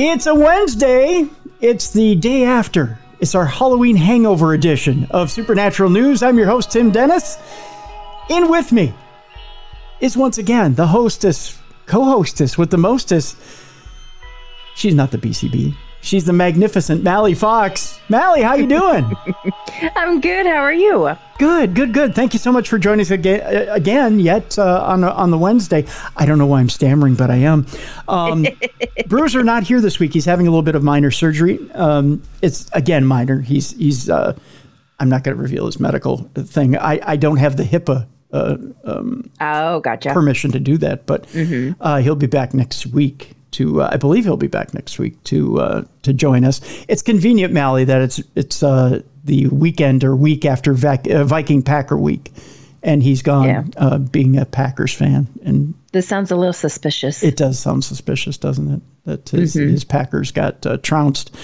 It's a Wednesday. It's the day after. It's our Halloween hangover edition of Supernatural News. I'm your host, Tim Dennis. In with me is once again the hostess, co hostess with the mostess. She's not the BCB. She's the magnificent Mallie Fox. Mallie, how you doing? I'm good. How are you? Good, good, good. Thank you so much for joining us again. uh, Again, yet uh, on on the Wednesday. I don't know why I'm stammering, but I am. Um, Bruiser not here this week. He's having a little bit of minor surgery. Um, it's again minor. He's he's. Uh, I'm not going to reveal his medical thing. I I don't have the HIPAA Oh, gotcha. permission to do that, but uh, he'll be back next week. To uh, I believe he'll be back next week to uh, to join us. It's convenient, Mallie, that it's it's uh, the weekend or week after Vac- uh, Viking Packer week, and he's gone. Yeah. Uh, being a Packers fan, and This sounds a little suspicious. it does sound suspicious, doesn't it? That his, his Packers got uh, trounced.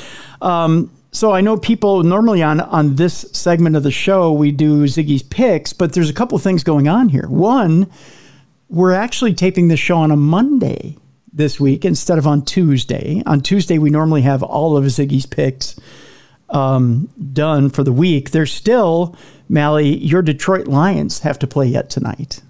Um, so I know people normally on on this segment of the show we do Ziggy's picks, but there's a couple of things going on here. One, we're actually taping this show on a Monday this week instead of on Tuesday. On Tuesday we normally have all of Ziggy's picks um, done for the week. There's still Mallie. Your Detroit Lions have to play yet tonight.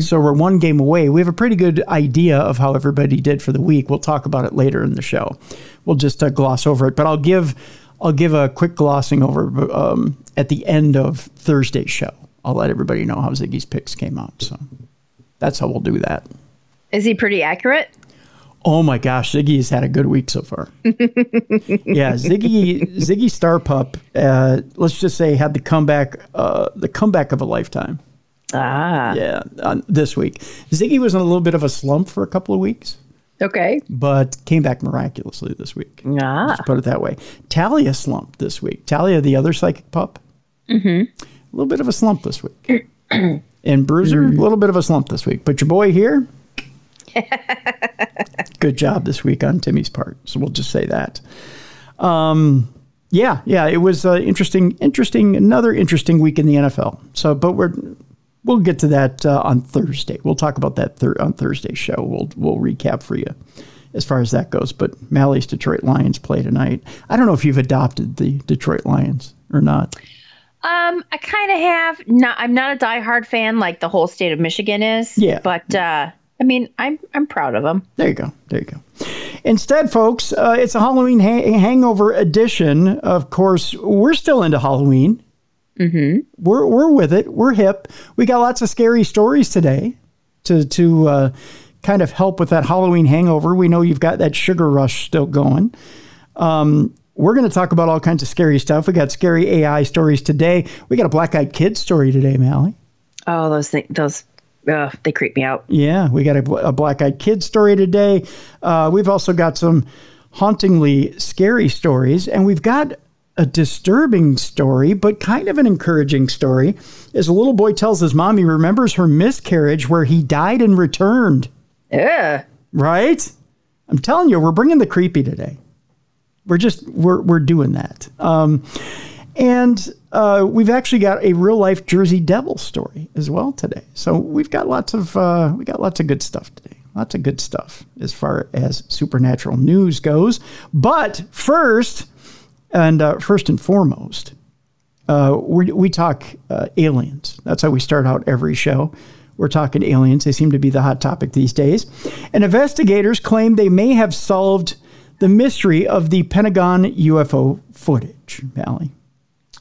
So we're one game away. We have a pretty good idea of how everybody did for the week. We'll talk about it later in the show. We'll just uh, gloss over it, but I'll give I'll give a quick glossing over um, at the end of Thursday's show. I'll let everybody know how Ziggy's picks came out. So that's how we'll do that. Is he pretty accurate? Oh my gosh, Ziggy's had a good week so far. yeah, Ziggy Ziggy Star Pup. Uh, let's just say had the comeback uh, the comeback of a lifetime. Ah, Yeah, on this week. Ziggy was in a little bit of a slump for a couple of weeks, okay. but came back miraculously this week. Ah, Let's put it that way. Talia slumped this week. Talia, the other psychic pup, mm-hmm. a little bit of a slump this week. and Bruiser, a little bit of a slump this week. But your boy here, good job this week on Timmy's part. So we'll just say that. Um, yeah, yeah, it was uh, interesting, interesting, another interesting week in the NFL. So, but we're we'll get to that uh, on Thursday. We'll talk about that thir- on Thursday's show. We'll we'll recap for you as far as that goes. But Mallie's Detroit Lions play tonight. I don't know if you've adopted the Detroit Lions or not. um, I kind of have. Not, I'm not a diehard fan like the whole state of Michigan is. Yeah. but uh, I mean, I'm I'm proud of them. There you go. There you go. Instead, folks, uh, it's a Halloween ha- hangover edition. Of course, we're still into Halloween. Mm-hmm. We're we're with it. We're hip. We got lots of scary stories today to to uh, kind of help with that Halloween hangover. We know you've got that sugar rush still going. Um, we're going to talk about all kinds of scary stuff. We got scary AI stories today. We got a black eyed kid story today, Mallie. Oh, those things, those, uh, they creep me out. Yeah, we got a, a black eyed kid story today. Uh, we've also got some hauntingly scary stories, and we've got a disturbing story, but kind of an encouraging story. As a little boy tells his mom he remembers her miscarriage where he died and returned. Yeah. Right? I'm telling you, we're bringing the creepy today. We're just we're we're doing that. Um, and uh, we've actually got a real life Jersey Devil story as well today. So we've got lots of uh, we got lots of good stuff today. Lots of good stuff as far as supernatural news goes. But first, and uh, first and foremost, uh, we, we talk uh, aliens. That's how we start out every show. We're talking aliens. They seem to be the hot topic these days. And investigators claim they may have solved the mystery of the Pentagon UFO footage, Valley.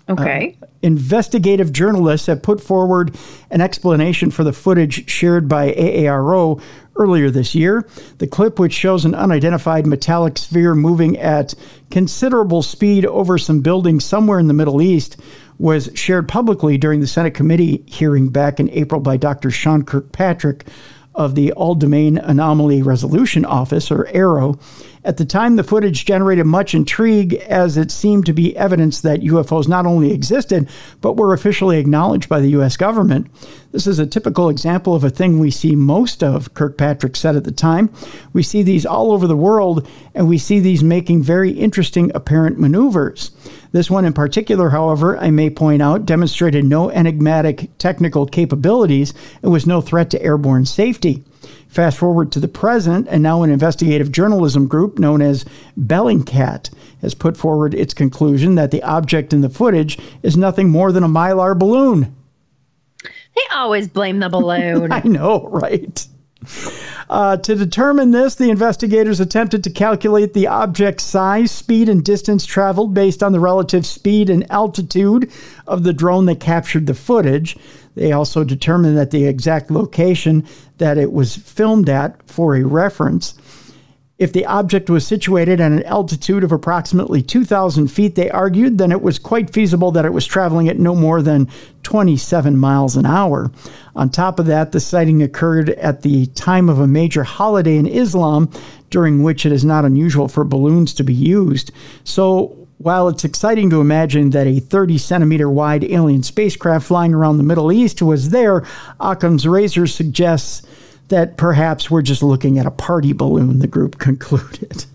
Uh, okay. Investigative journalists have put forward an explanation for the footage shared by AARO earlier this year. The clip, which shows an unidentified metallic sphere moving at considerable speed over some buildings somewhere in the Middle East, was shared publicly during the Senate committee hearing back in April by Dr. Sean Kirkpatrick of the All Domain Anomaly Resolution Office, or AARO. At the time, the footage generated much intrigue as it seemed to be evidence that UFOs not only existed, but were officially acknowledged by the U.S. government. This is a typical example of a thing we see most of, Kirkpatrick said at the time. We see these all over the world, and we see these making very interesting apparent maneuvers. This one in particular, however, I may point out, demonstrated no enigmatic technical capabilities and was no threat to airborne safety. Fast forward to the present, and now an investigative journalism group known as Bellingcat has put forward its conclusion that the object in the footage is nothing more than a mylar balloon. They always blame the balloon. I know, right? Uh, to determine this, the investigators attempted to calculate the object's size, speed, and distance traveled based on the relative speed and altitude of the drone that captured the footage. They also determined that the exact location that it was filmed at for a reference. If the object was situated at an altitude of approximately 2,000 feet, they argued, then it was quite feasible that it was traveling at no more than 27 miles an hour. On top of that, the sighting occurred at the time of a major holiday in Islam, during which it is not unusual for balloons to be used. So, while it's exciting to imagine that a 30 centimeter wide alien spacecraft flying around the Middle East was there, Occam's razor suggests that perhaps we're just looking at a party balloon, the group concluded.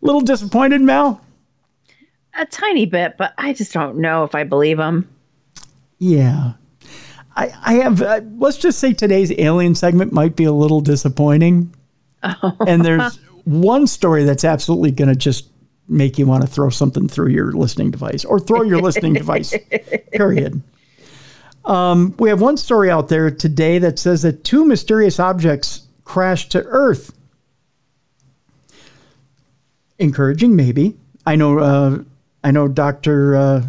Little disappointed, Mel? A tiny bit, but I just don't know if I believe him. Yeah. I, I have, uh, let's just say today's alien segment might be a little disappointing. Oh. and there's one story that's absolutely going to just make you want to throw something through your listening device or throw your listening device, period. Um, we have one story out there today that says that two mysterious objects crashed to Earth. Encouraging, maybe. I know. Uh, I know. Doctor, uh,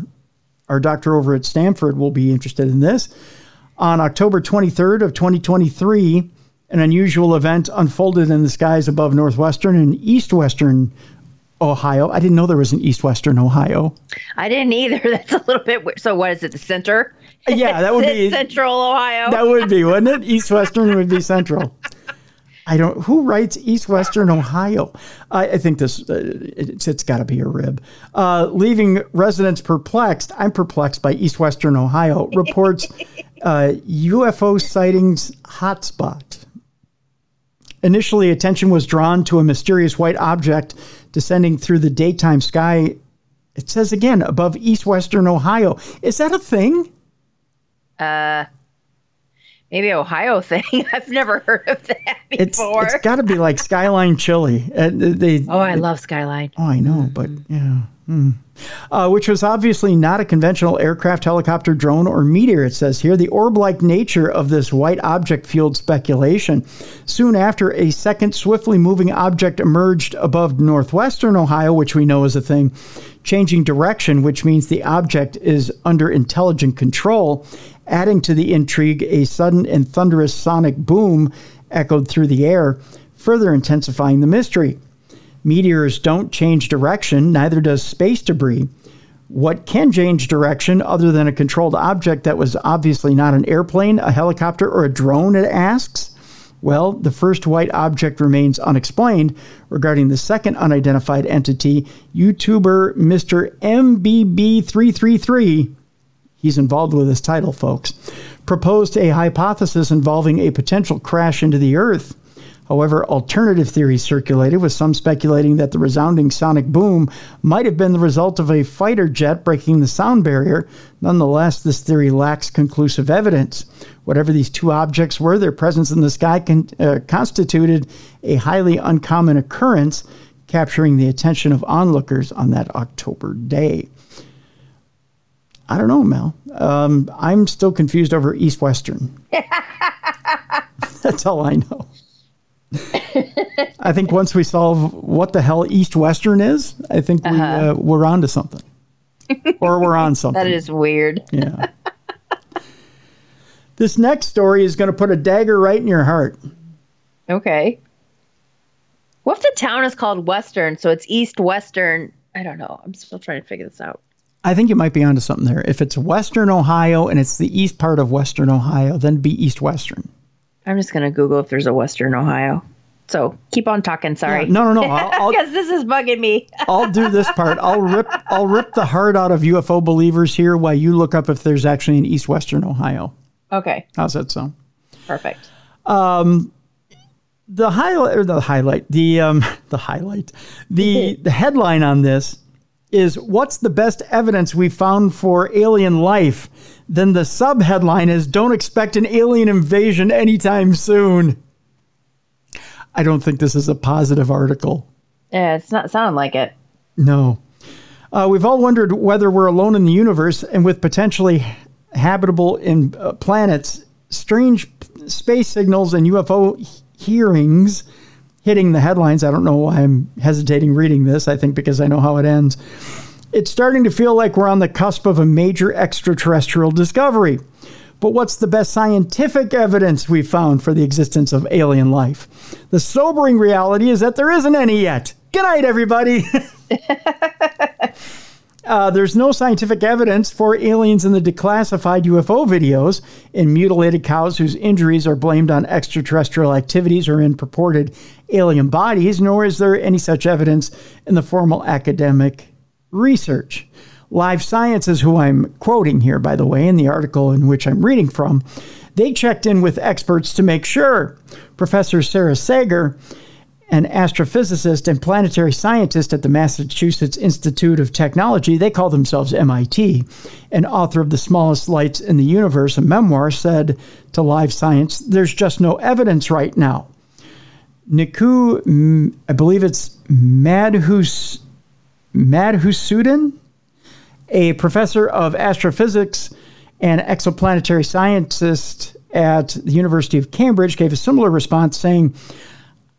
our doctor over at Stanford will be interested in this. On October 23rd of 2023, an unusual event unfolded in the skies above northwestern and east-western Ohio. I didn't know there was an east-western Ohio. I didn't either. That's a little bit weird. So, what is it? The center? Yeah, that would be Central Ohio. That would be, wouldn't it? East Western would be Central. I don't. Who writes East Western Ohio? I, I think this. Uh, it's, it's got to be a rib. Uh, leaving residents perplexed. I'm perplexed by East Western Ohio reports uh, UFO sightings hotspot. Initially, attention was drawn to a mysterious white object descending through the daytime sky. It says again above East Western Ohio. Is that a thing? uh, maybe Ohio thing. I've never heard of that before. it's, it's got to be like Skyline Chili. Uh, they, oh, I love Skyline. Oh, I know, but yeah. Hmm. Uh, which was obviously not a conventional aircraft, helicopter, drone, or meteor, it says here. The orb like nature of this white object fueled speculation. Soon after, a second swiftly moving object emerged above northwestern Ohio, which we know is a thing, changing direction, which means the object is under intelligent control. Adding to the intrigue, a sudden and thunderous sonic boom echoed through the air, further intensifying the mystery. Meteors don't change direction, neither does space debris. What can change direction other than a controlled object that was obviously not an airplane, a helicopter, or a drone, it asks? Well, the first white object remains unexplained. Regarding the second unidentified entity, YouTuber Mr. MBB333, he's involved with this title, folks, proposed a hypothesis involving a potential crash into the Earth. However, alternative theories circulated, with some speculating that the resounding sonic boom might have been the result of a fighter jet breaking the sound barrier. Nonetheless, this theory lacks conclusive evidence. Whatever these two objects were, their presence in the sky con- uh, constituted a highly uncommon occurrence, capturing the attention of onlookers on that October day. I don't know, Mel. Um, I'm still confused over East Western. That's all I know. I think once we solve what the hell East Western is, I think we, uh-huh. uh, we're on to something. or we're on something. that is weird. yeah. This next story is going to put a dagger right in your heart. Okay. What if the town is called Western, so it's East Western? I don't know. I'm still trying to figure this out. I think you might be onto something there. If it's Western Ohio and it's the east part of Western Ohio, then be East Western. I'm just gonna Google if there's a Western Ohio. So keep on talking. Sorry. Yeah, no, no, no. Because this is bugging me. I'll do this part. I'll rip. I'll rip the heart out of UFO believers here while you look up if there's actually an East Western Ohio. Okay. How's that sound? Perfect. Um, the highlight or the highlight the um the highlight the the headline on this is what's the best evidence we found for alien life? Then the sub headline is Don't expect an alien invasion anytime soon. I don't think this is a positive article. Yeah, it's not sounding like it. No. Uh, we've all wondered whether we're alone in the universe and with potentially habitable in uh, planets, strange space signals and UFO hearings hitting the headlines. I don't know why I'm hesitating reading this. I think because I know how it ends. It's starting to feel like we're on the cusp of a major extraterrestrial discovery. But what's the best scientific evidence we've found for the existence of alien life? The sobering reality is that there isn't any yet. Good night, everybody. Uh, there's no scientific evidence for aliens in the declassified UFO videos in mutilated cows whose injuries are blamed on extraterrestrial activities or in purported alien bodies, nor is there any such evidence in the formal academic research. Live Science is who I'm quoting here, by the way, in the article in which I'm reading from. They checked in with experts to make sure. Professor Sara Sager an astrophysicist and planetary scientist at the Massachusetts Institute of Technology. They call themselves MIT. An author of The Smallest Lights in the Universe, a memoir, said to Live Science, There's just no evidence right now. Nikku, I believe it's Madhus, Madhusudhan, a professor of astrophysics and exoplanetary scientist at the University of Cambridge, gave a similar response saying,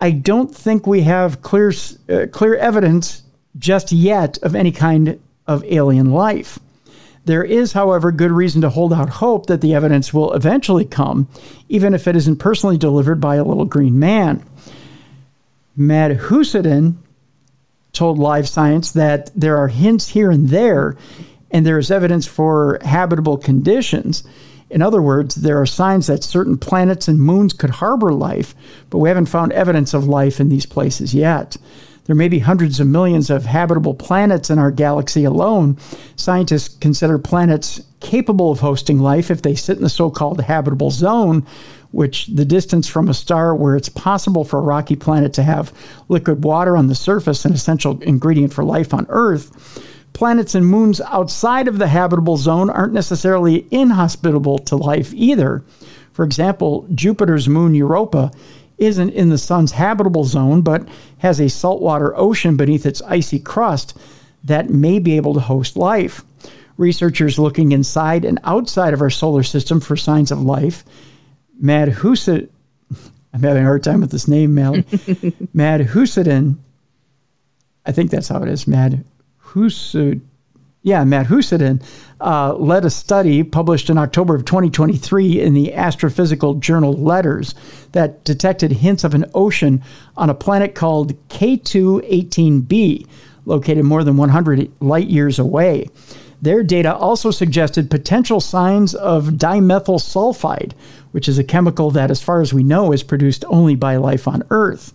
I don't think we have clear uh, clear evidence just yet of any kind of alien life. There is, however, good reason to hold out hope that the evidence will eventually come, even if it isn't personally delivered by a little green man. Madhusudhan told Live Science that there are hints here and there, and there is evidence for habitable conditions. In other words, there are signs that certain planets and moons could harbor life, but we haven't found evidence of life in these places yet. There may be hundreds of millions of habitable planets in our galaxy alone. Scientists consider planets capable of hosting life if they sit in the so called habitable zone, which the distance from a star where it's possible for a rocky planet to have liquid water on the surface, an essential ingredient for life on Earth planets and moons outside of the habitable zone aren't necessarily inhospitable to life either. For example, Jupiter's moon Europa isn't in the sun's habitable zone, but has a saltwater ocean beneath its icy crust that may be able to host life. Researchers looking inside and outside of our solar system for signs of life, Madhusid, I'm having a hard time with this name, Mal, Madhusidin, I think that's how it is, Mad Husud, yeah, Matt Husadin, uh, led a study published in October of 2023 in the Astrophysical Journal Letters that detected hints of an ocean on a planet called K2-18b, located more than 100 light years away. Their data also suggested potential signs of dimethyl sulfide, which is a chemical that, as far as we know, is produced only by life on Earth.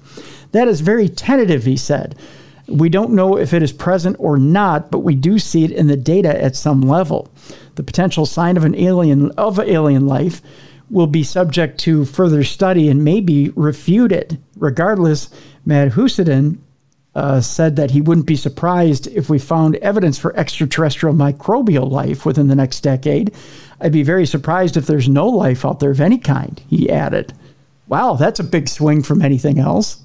That is very tentative, he said. We don't know if it is present or not, but we do see it in the data at some level. The potential sign of an alien of alien life will be subject to further study and may be refuted. Regardless, Madhusudhan uh, said that he wouldn't be surprised if we found evidence for extraterrestrial microbial life within the next decade. I'd be very surprised if there's no life out there of any kind, he added. Wow, that's a big swing from anything else.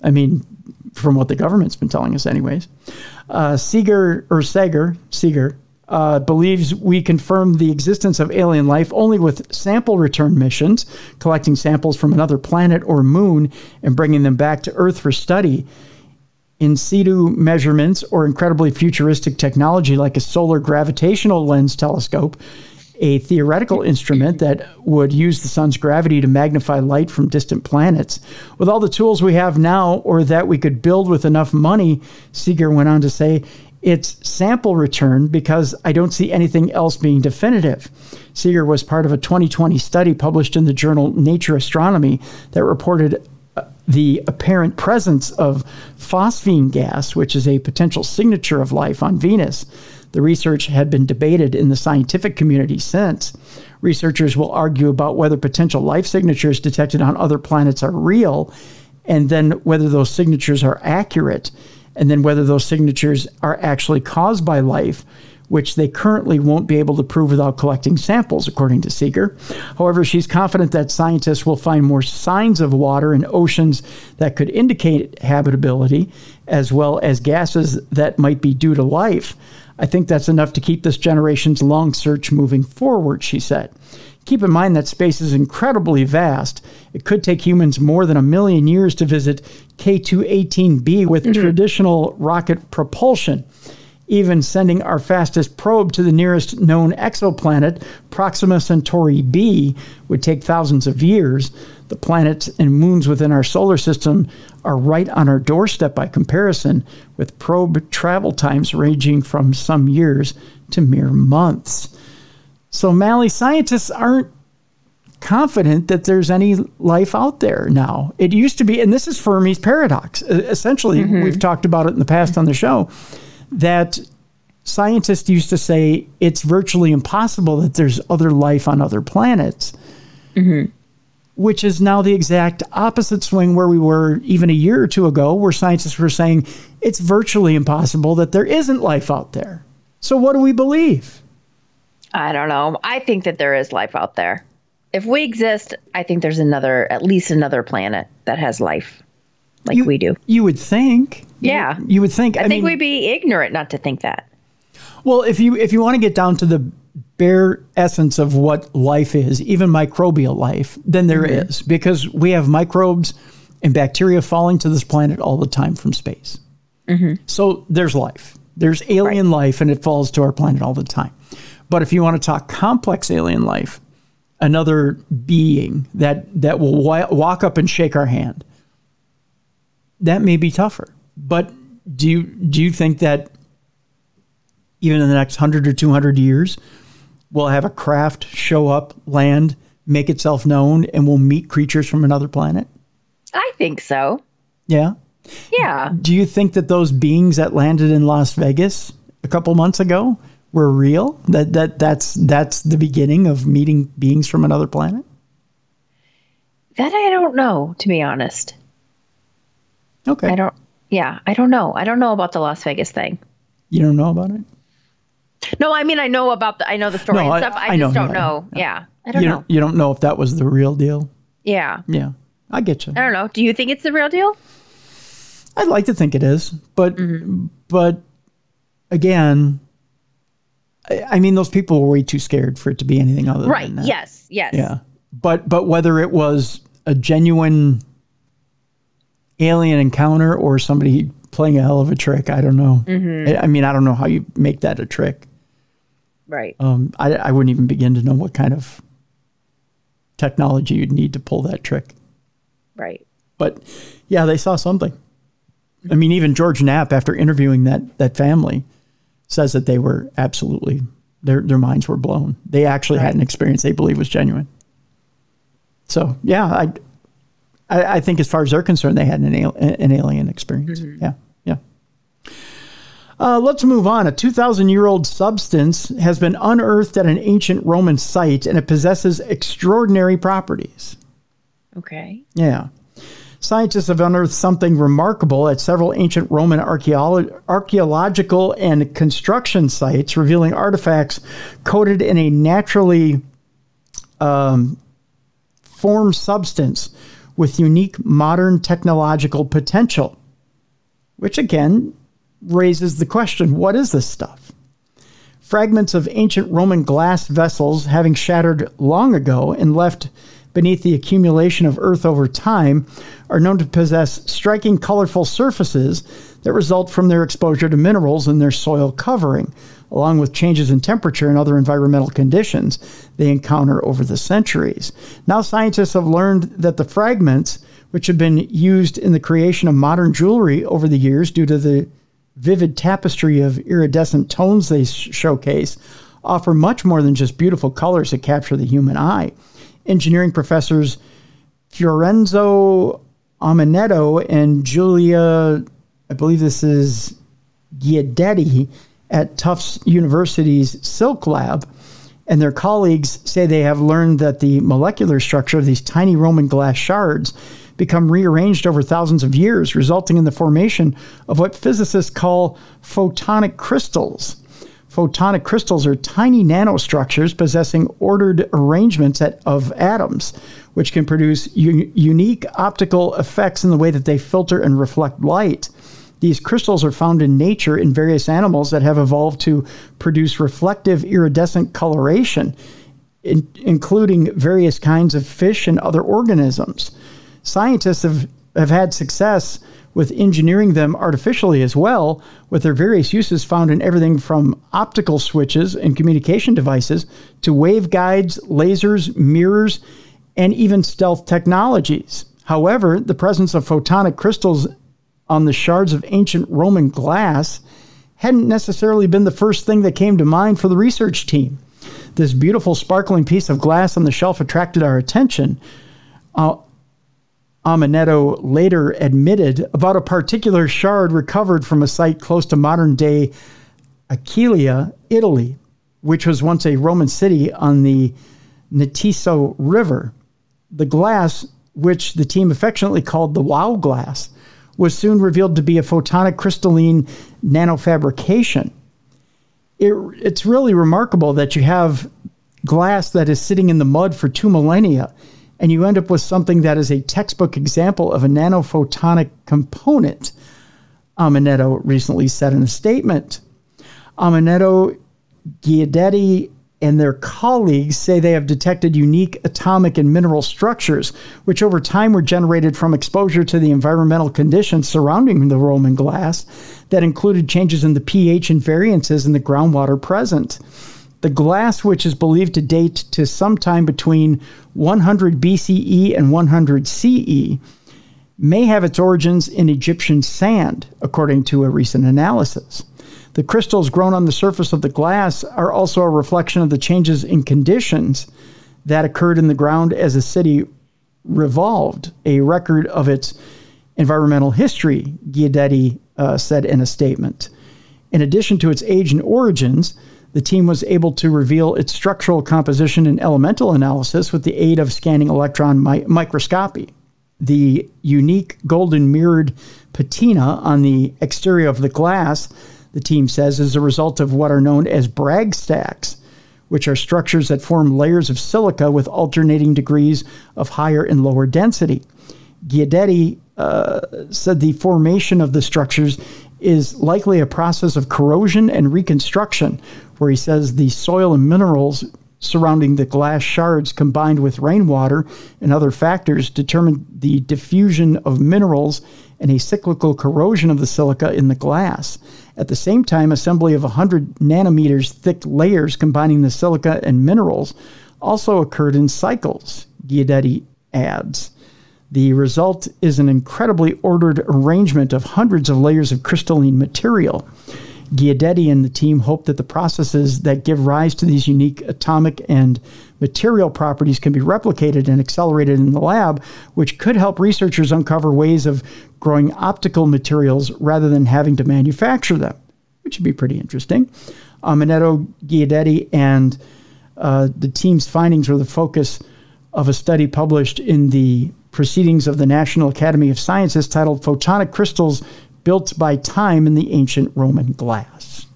I mean, from what the government's been telling us, anyways. Uh, Seager or Sager Seager uh, believes we confirmed the existence of alien life only with sample return missions, collecting samples from another planet or moon and bringing them back to Earth for study. In situ measurements or incredibly futuristic technology like a solar gravitational lens telescope a theoretical instrument that would use the sun's gravity to magnify light from distant planets. With all the tools we have now, or that we could build with enough money, Seager went on to say, it's sample return because I don't see anything else being definitive. Seager was part of a 2020 study published in the journal Nature Astronomy that reported the apparent presence of phosphine gas, which is a potential signature of life on Venus. The research had been debated in the scientific community since. Researchers will argue about whether potential life signatures detected on other planets are real and then whether those signatures are accurate. and then whether those signatures are actually caused by life, which they currently won't be able to prove without collecting samples, according to Seager. However, she's confident that scientists will find more signs of water in oceans that could indicate habitability, as well as gases that might be due to life. I think that's enough to keep this generation's long search moving forward, she said. Keep in mind that space is incredibly vast. It could take humans more than a million years to visit K2-18b with mm-hmm. traditional rocket propulsion. Even sending our fastest probe to the nearest known exoplanet, Proxima Centauri b, would take thousands of years. The planets and moons within our solar system are right on our doorstep by comparison, with probe travel times ranging from some years to mere months. So, Mallie, scientists aren't confident that there's any life out there now. It used to be, and this is Fermi's paradox. Essentially, mm-hmm. we've talked about it in the past on the show, that scientists used to say it's virtually impossible that there's other life on other planets. Mm-hmm. Which is now the exact opposite swing where we were even a year or two ago, where scientists were saying it's virtually impossible that there isn't life out there. So, what do we believe? I don't know. I think that there is life out there. If we exist, I think there's another, at least another planet that has life like you, we do. You would think. Yeah. You, you would think. I, I think mean, we'd be ignorant not to think that. Well, if you if you want to get down to the bare essence of what life is, even microbial life, then there mm-hmm. is because we have microbes and bacteria falling to this planet all the time from space. Mm-hmm. So there's life. There's alien right. life, and it falls to our planet all the time. But if you want to talk complex alien life, another being that that will walk up and shake our hand, that may be tougher. But do you do you think that even in the next hundred or two hundred years, we'll have a craft show up, land, make itself known, and we'll meet creatures from another planet? I think so. Yeah. Yeah. Do you think that those beings that landed in Las Vegas a couple months ago were real? That that that's that's the beginning of meeting beings from another planet? That I don't know, to be honest. Okay. I don't yeah, I don't know. I don't know about the Las Vegas thing. You don't know about it? No, I mean I know about the I know the story no, and stuff. I, I, I just know, don't yeah, know. Yeah. yeah. I don't you know. Don't, you don't know if that was the real deal? Yeah. Yeah. I get you. I don't know. Do you think it's the real deal? I'd like to think it is, but mm-hmm. but again, I mean, those people were way too scared for it to be anything other right. than that. Right. Yes. Yes. Yeah. But but whether it was a genuine alien encounter or somebody playing a hell of a trick, I don't know. Mm-hmm. I mean, I don't know how you make that a trick. Right. Um, I, I wouldn't even begin to know what kind of technology you'd need to pull that trick. Right. But yeah, they saw something. I mean, even George Knapp, after interviewing that that family, says that they were absolutely their their minds were blown. They actually right. had an experience they believe was genuine. So yeah, I, I, I think as far as they're concerned, they had an al- an alien experience. Mm-hmm. Yeah, yeah. Uh, let's move on. A 2,000 year old substance has been unearthed at an ancient Roman site, and it possesses extraordinary properties. Okay. Yeah. Scientists have unearthed something remarkable at several ancient Roman archeolo- archaeological and construction sites, revealing artifacts coated in a naturally um, formed substance with unique modern technological potential. Which again raises the question what is this stuff? Fragments of ancient Roman glass vessels having shattered long ago and left beneath the accumulation of earth over time are known to possess striking colorful surfaces that result from their exposure to minerals in their soil covering, along with changes in temperature and other environmental conditions they encounter over the centuries. Now, scientists have learned that the fragments, which have been used in the creation of modern jewelry over the years due to the vivid tapestry of iridescent tones they showcase, offer much more than just beautiful colors that capture the human eye engineering professors Fiorenzo Omenetto and Giulia, I believe this is Guidetti at Tufts University's Silk Lab, and their colleagues say they have learned that the molecular structure of these tiny Roman glass shards become rearranged over thousands of years, resulting in the formation of what physicists call photonic crystals. Photonic crystals are tiny nanostructures possessing ordered arrangements at, of atoms, which can produce u- unique optical effects in the way that they filter and reflect light. These crystals are found in nature in various animals that have evolved to produce reflective iridescent coloration, in, including various kinds of fish and other organisms. Scientists have, have had success with engineering them artificially as well, with their various uses found in everything from optical switches and communication devices to waveguides, lasers, mirrors, and even stealth technologies. However, the presence of photonic crystals on the shards of ancient Roman glass hadn't necessarily been the first thing that came to mind for the research team. This beautiful, sparkling piece of glass on the shelf attracted our attention. Uh, Omenetto later admitted about a particular shard recovered from a site close to modern day Aquileia, Italy, which was once a Roman city on the Natisio River. The glass, which the team affectionately called the wow glass, was soon revealed to be a photonic crystalline nanofabrication. It, it's really remarkable that you have glass that is sitting in the mud for two millennia and you end up with something that is a textbook example of a nanophotonic component, Omenetto recently said in a statement. Omenetto, Guidetti, and their colleagues say they have detected unique atomic and mineral structures, which over time were generated from exposure to the environmental conditions surrounding the Roman glass that included changes in the pH and variances in the groundwater present. The glass, which is believed to date to sometime between 100 BCE and 100 CE, may have its origins in Egyptian sand, according to a recent analysis. The crystals grown on the surface of the glass are also a reflection of the changes in conditions that occurred in the ground as the city revolved, a record of its environmental history, Guidetti uh, said in a statement. In addition to its age and origins, the team was able to reveal its structural composition and elemental analysis with the aid of scanning electron mi- microscopy. The unique golden mirrored patina on the exterior of the glass, the team says, is a result of what are known as Bragg stacks, which are structures that form layers of silica with alternating degrees of higher and lower density. Guidetti uh, said the formation of the structures is likely a process of corrosion and reconstruction, where he says the soil and minerals surrounding the glass shards combined with rainwater and other factors determine the diffusion of minerals and a cyclical corrosion of the silica in the glass. At the same time, assembly of 100 nanometers thick layers combining the silica and minerals also occurred in cycles, Guidetti adds. The result is an incredibly ordered arrangement of hundreds of layers of crystalline material. Guidetti and the team hope that the processes that give rise to these unique atomic and material properties can be replicated and accelerated in the lab, which could help researchers uncover ways of growing optical materials rather than having to manufacture them, which would be pretty interesting. Omenetto Guidetti and uh, the team's findings were the focus of a study published in the Proceedings of the National Academy of Sciences titled Photonic Crystals Built by Time in the Ancient Roman Glass.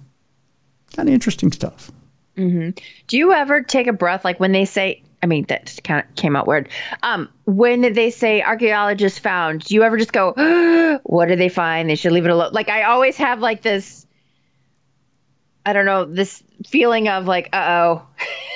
Kind of interesting stuff. Mm-hmm. Do you ever take a breath like when they say, I mean, that kind of came out weird. Um, when they say archaeologists found, do you ever just go, oh, what did they find? They should leave it alone. Like, I always have like this I don't know, this feeling of like, uh oh.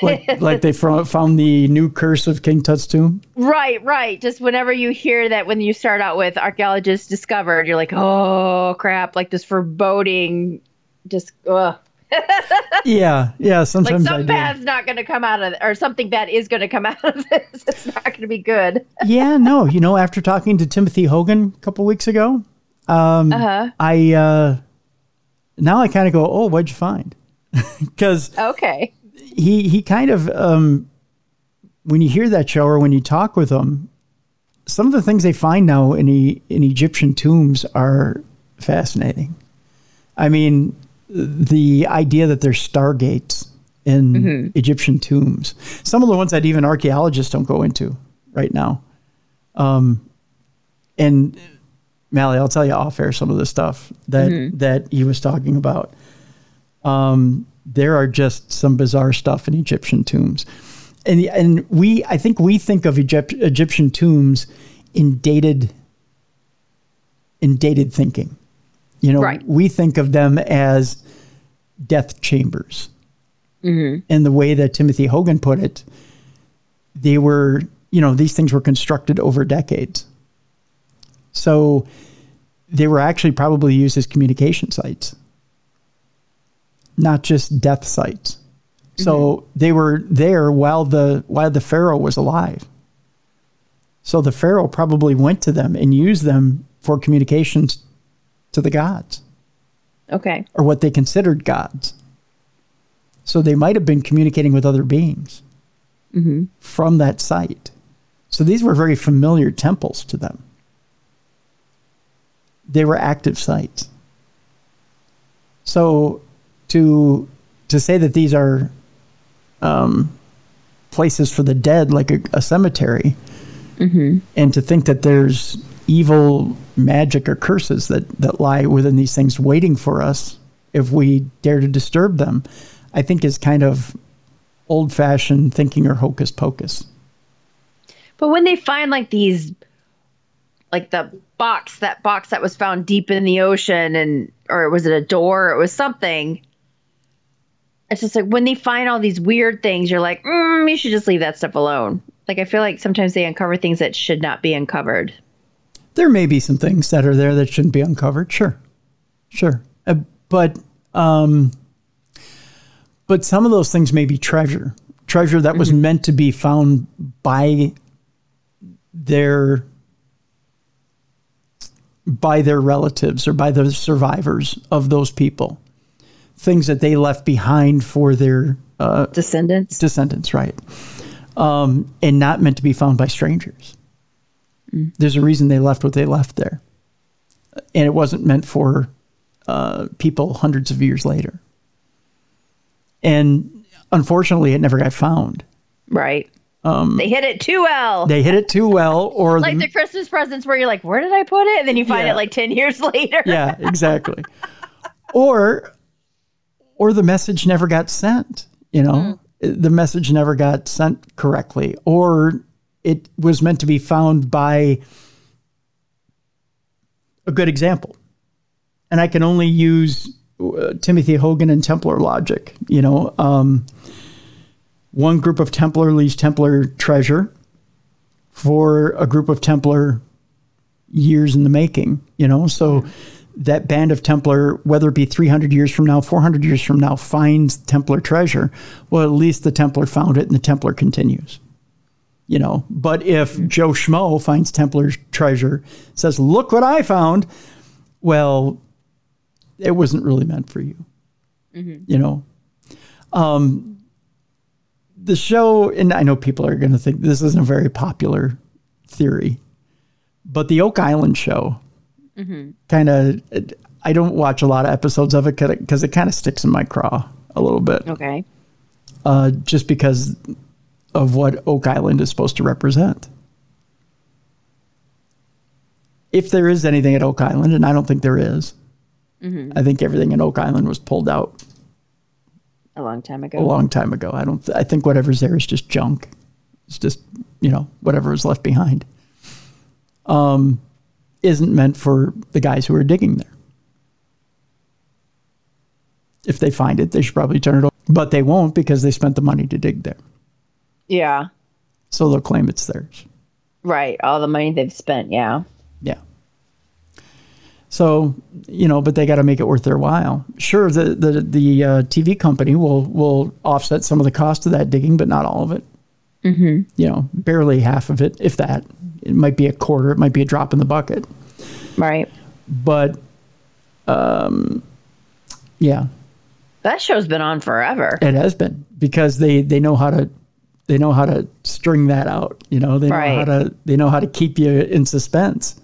like, like they found the new curse of King Tut's tomb? Right, right. Just whenever you hear that, when you start out with archaeologists discovered, you're like, oh crap, like this foreboding, just, ugh. yeah, yeah. Sometimes like some bad's not going to come out of, or something bad is going to come out of this. It's not going to be good. yeah, no. You know, after talking to Timothy Hogan a couple weeks ago, um, uh-huh. I uh, now I kind of go, oh, what'd you find? Because okay, he he kind of um, when you hear that show or when you talk with him, some of the things they find now in e- in Egyptian tombs are fascinating. I mean, the idea that there's stargates in mm-hmm. Egyptian tombs. Some of the ones that even archaeologists don't go into right now. Um, and Mallie, I'll tell you off air some of the stuff that that he was talking about. Um, there are just some bizarre stuff in Egyptian tombs, and and we I think we think of Egypt, Egyptian tombs in dated in dated thinking. You know, Right. we think of them as death chambers. Mm-hmm. And the way that Timothy Hogan put it, they were, you know, these things were constructed over decades. So they were actually probably used as communication sites, not just death sites. So mm-hmm. they were there while the while the pharaoh was alive. So the pharaoh probably went to them and used them for communications to the gods Okay. or what they considered gods. So they might have been communicating with other beings from that site. So these were very familiar temples to them. They were active sites. So to to say that these are um, places for the dead, like a, a cemetery, and to think that there's evil magic or curses that, that lie within these things waiting for us if we dare to disturb them, I think is kind of old fashioned thinking or hocus pocus. But when they find like these, like the box, that box that was found deep in the ocean, and or was it a door? It was something. It's just like when they find all these weird things, you're like, mm, you should just leave that stuff alone. Like I feel like sometimes they uncover things that should not be uncovered. There may be some things that are there that shouldn't be uncovered. Sure. Sure. Uh, but, um, but some of those things may be treasure, treasure that was meant to be found by their by their relatives or by the survivors of those people things that they left behind for their uh, Descendants. descendants, right? Um, and not meant to be found by strangers. Mm-hmm. There's a reason they left what they left there, and it wasn't meant for uh, people hundreds of years later. And unfortunately, it never got found. Right. Um, they hit it too well. They hit it too well, or like the, the Christmas presents where you're like, where did I put it? And then you find Yeah. it like 10 years later. yeah, exactly. or or the message never got sent, you know. Mm-hmm. The message never got sent correctly or it was meant to be found by a good example. And I can only use uh, Timothy Hogan and Templar logic, you know. Um, one group of Templar leaves Templar treasure for a group of Templar years in the making, you know. So that band of Templar, whether it be 300 years from now, 400 years from now, finds Templar treasure. Well, at least the Templar found it and the Templar continues, you know. But if Joe Schmo finds Templar's treasure, says, Look what I found, well, it wasn't really meant for you, you know. Um, the show, and I know people are going to think this isn't a very popular theory, but the Oak Island show kind of, I don't watch a lot of episodes of it because it kind of sticks in my craw a little bit, Okay. uh, just because of what Oak Island is supposed to represent. If there is anything at Oak Island, and I don't think there is, I think everything in Oak Island was pulled out A long time ago. a long time ago. I don't. I think whatever's there is just junk. It's just you know whatever is left behind. Um, isn't meant for the guys who are digging there. If they find it, they should probably turn it over, but they won't because they spent the money to dig there. Yeah. So they'll claim it's theirs. Right. All the money they've spent. Yeah. Yeah. So you know, but they got to make it worth their while. Sure, the the the uh, TV company will will offset some of the cost of that digging, but not all of it. Mm-hmm. You know, barely half of it, if that. It might be a quarter. It might be a drop in the bucket. Right. But, um, yeah, That show's been on forever. it has been because they they know how to they know how to string that out. You know, they know how to they know how to keep you in suspense.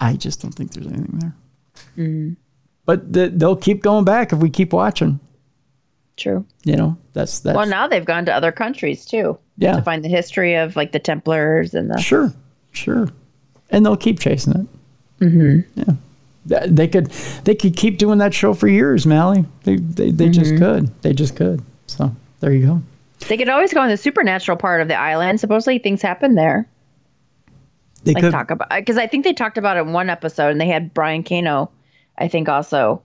I just don't think there's anything there. Mm. But th- they'll keep going back if we keep watching. True. You know, that's that. Well, now they've gone to other countries too yeah, to find the history of like the Templars and the. sure, sure. and they'll keep chasing it. Mm-hmm. Yeah. They could they could keep doing that show for years, Mallie. They they, they just could. They just could. So there you go. They could always go on the supernatural part of the island. Supposedly things happen there. They Like could talk about because I think they talked about it in one episode, and they had Brian Cano, I think also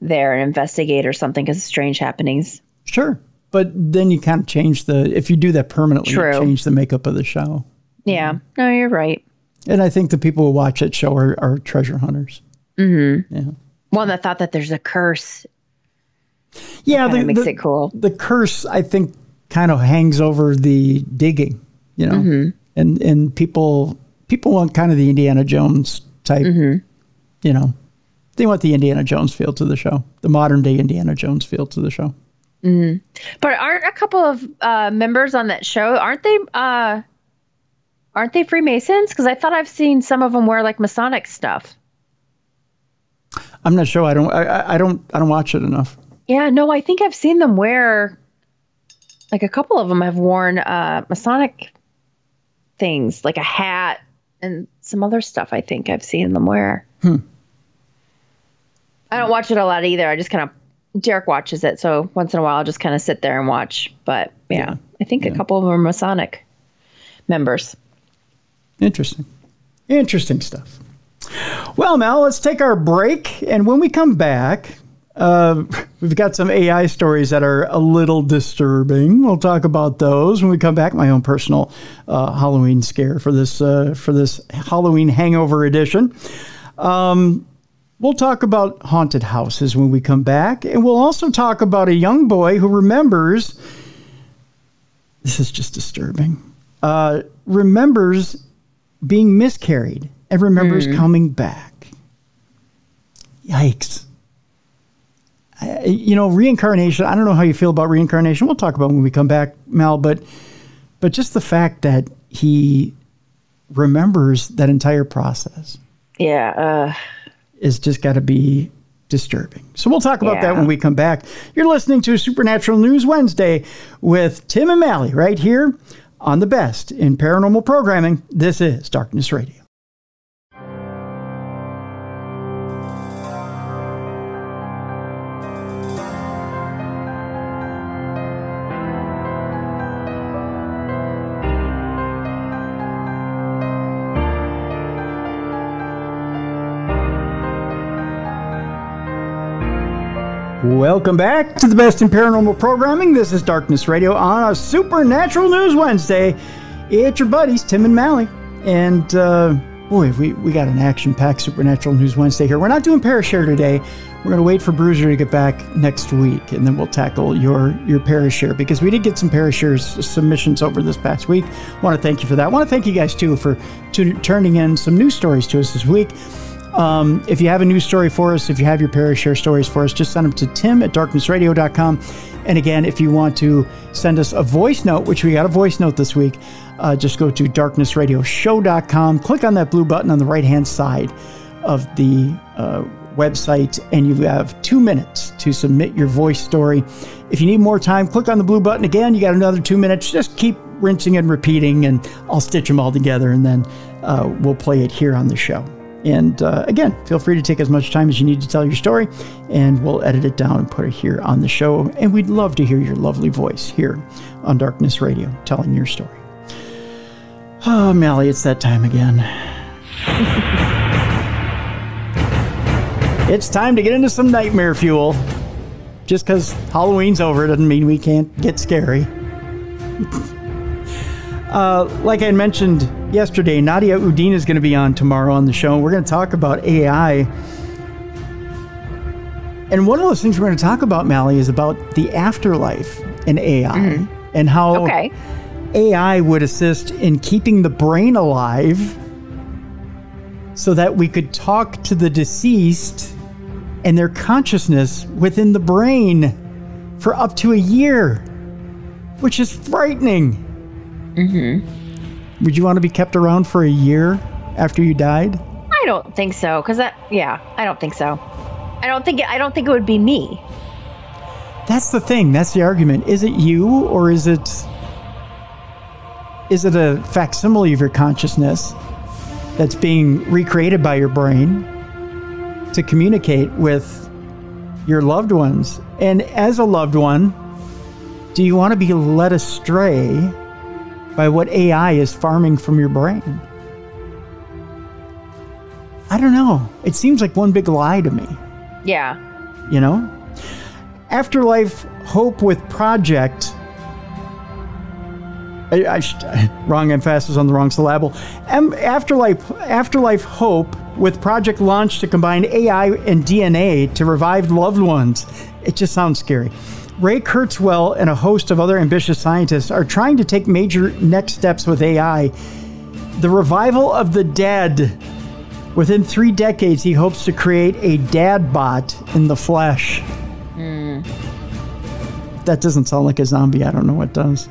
there and investigate or something because of strange happenings. sure. But then you kind of change the if you do that permanently, you change the makeup of the show. Yeah, no, you're right. And I think the people who watch that show are, are treasure hunters. Mhm. Yeah. One that thought that there's a curse Yeah, that the, makes the, it cool. the curse I think kind of hangs over the digging, you know, Mm-hmm. and and people people want kind of the Indiana Jones type, Mm-hmm. you know, they want the Indiana Jones feel to the show, the modern day Indiana Jones feel to the show. But aren't a couple of uh, members on that show? Aren't they? Uh, aren't they Freemasons? Because I thought I've seen some of them wear like Masonic stuff. I'm not sure. I don't. I- I don't. I don't watch it enough. Yeah, no, I think I've seen them wear. Like a couple of them have worn uh, Masonic things, like a hat and some other stuff. I think I've seen them wear. I don't watch it a lot either. I just kind of Derek watches it, so once in a while I'll just kind of sit there and watch. But yeah, I think a couple of them are Masonic members. Interesting. Interesting stuff. Well, Mel, let's take our break. And when we come back, uh, we've got some AI stories that are a little disturbing. We'll talk about those when we come back. My own personal uh, Halloween scare for this uh, for this Halloween hangover edition. Um, we'll talk about haunted houses when we come back, and we'll also talk about a young boy who remembers. This is just disturbing. Uh, remembers being miscarried and remembers coming back. Yikes. You know, reincarnation, I don't know how you feel about reincarnation. We'll talk about it when we come back, Mel, but but just the fact that he remembers that entire process Yeah, uh, is just got to be disturbing. So we'll talk about that when we come back. You're listening to Supernatural News Wednesday with Tim and Mallie right here on the best in paranormal programming. This is Darkness Radio. Welcome back to the best in paranormal programming. This is Darkness Radio on a Supernatural News Wednesday. It's your buddies, Tim and Mallie. And uh, boy, we, we got an action packed Supernatural News Wednesday here. We're not doing Parashare today. We're going to wait for Bruiser to get back next week, and then we'll tackle your, your Parashare because we did get some Parashare submissions over this past week. I want to thank you for that. I want to thank you guys, too, for to, turning in some news stories to us this week. Um, if you have a news story for us, if you have your Parashare stories for us, just send them to tim at darknessradio.com. And again, if you want to send us a voice note, which we got a voice note this week, uh, just go to darknessradioshow.com, click on that blue button on the right hand side of the uh, website, and you have two minutes to submit your voice story. If you need more time, click on the blue button again. You got another two minutes. Just keep rinsing and repeating, and I'll stitch them all together, and then uh, we'll play it here on the show. And uh, again, feel free to take as much time as you need to tell your story, and we'll edit it down and put it here on the show. And we'd love to hear your lovely voice here on Darkness Radio telling your story. Oh, Mallie, it's that time again. it's time to get into some nightmare fuel. Just because Halloween's over doesn't mean we can't get scary. Uh, like I mentioned yesterday, Nadia Udin is going to be on tomorrow on the show. We're going to talk about AI. And one of those things we're going to talk about, Mallie, is about the afterlife in AI and how okay. AI would assist in keeping the brain alive so that we could talk to the deceased and their consciousness within the brain for up to a year, which is frightening. Mm-hmm. Would you want to be kept around for a year after you died? I don't think so, because that, yeah, I don't think so. I don't think I don't think it would be me. That's the thing. That's the argument. Is it you or is it is it a facsimile of your consciousness that's being recreated by your brain to communicate with your loved ones. And as a loved one, do you want to be led astray by what AI is farming from your brain? I don't know. It seems like one big lie to me. Yeah. You know? Afterlife Hope with Project. I, I should, wrong emphasis on the wrong syllable. Afterlife Afterlife Hope with Project Launch to combine AI and DNA to revive loved ones. It just sounds scary. Ray Kurzweil and a host of other ambitious scientists are trying to take major next steps with AI. The revival of the dead. Within three decades, he hopes to create a dad bot in the flesh. If that doesn't sound like a zombie, I don't know what does.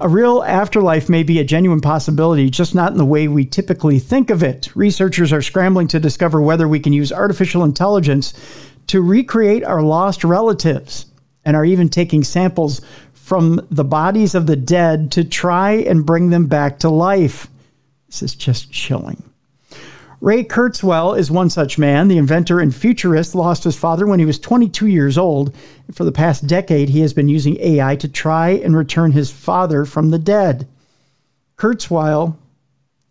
A real afterlife may be a genuine possibility, just not in the way we typically think of it. Researchers are scrambling to discover whether we can use artificial intelligence to recreate our lost relatives and are even taking samples from the bodies of the dead to try and bring them back to life. This is just chilling. Ray Kurzweil is one such man. The inventor and futurist lost his father when he was 22 years old. For the past decade, he has been using AI to try and return his father from the dead. Kurzweil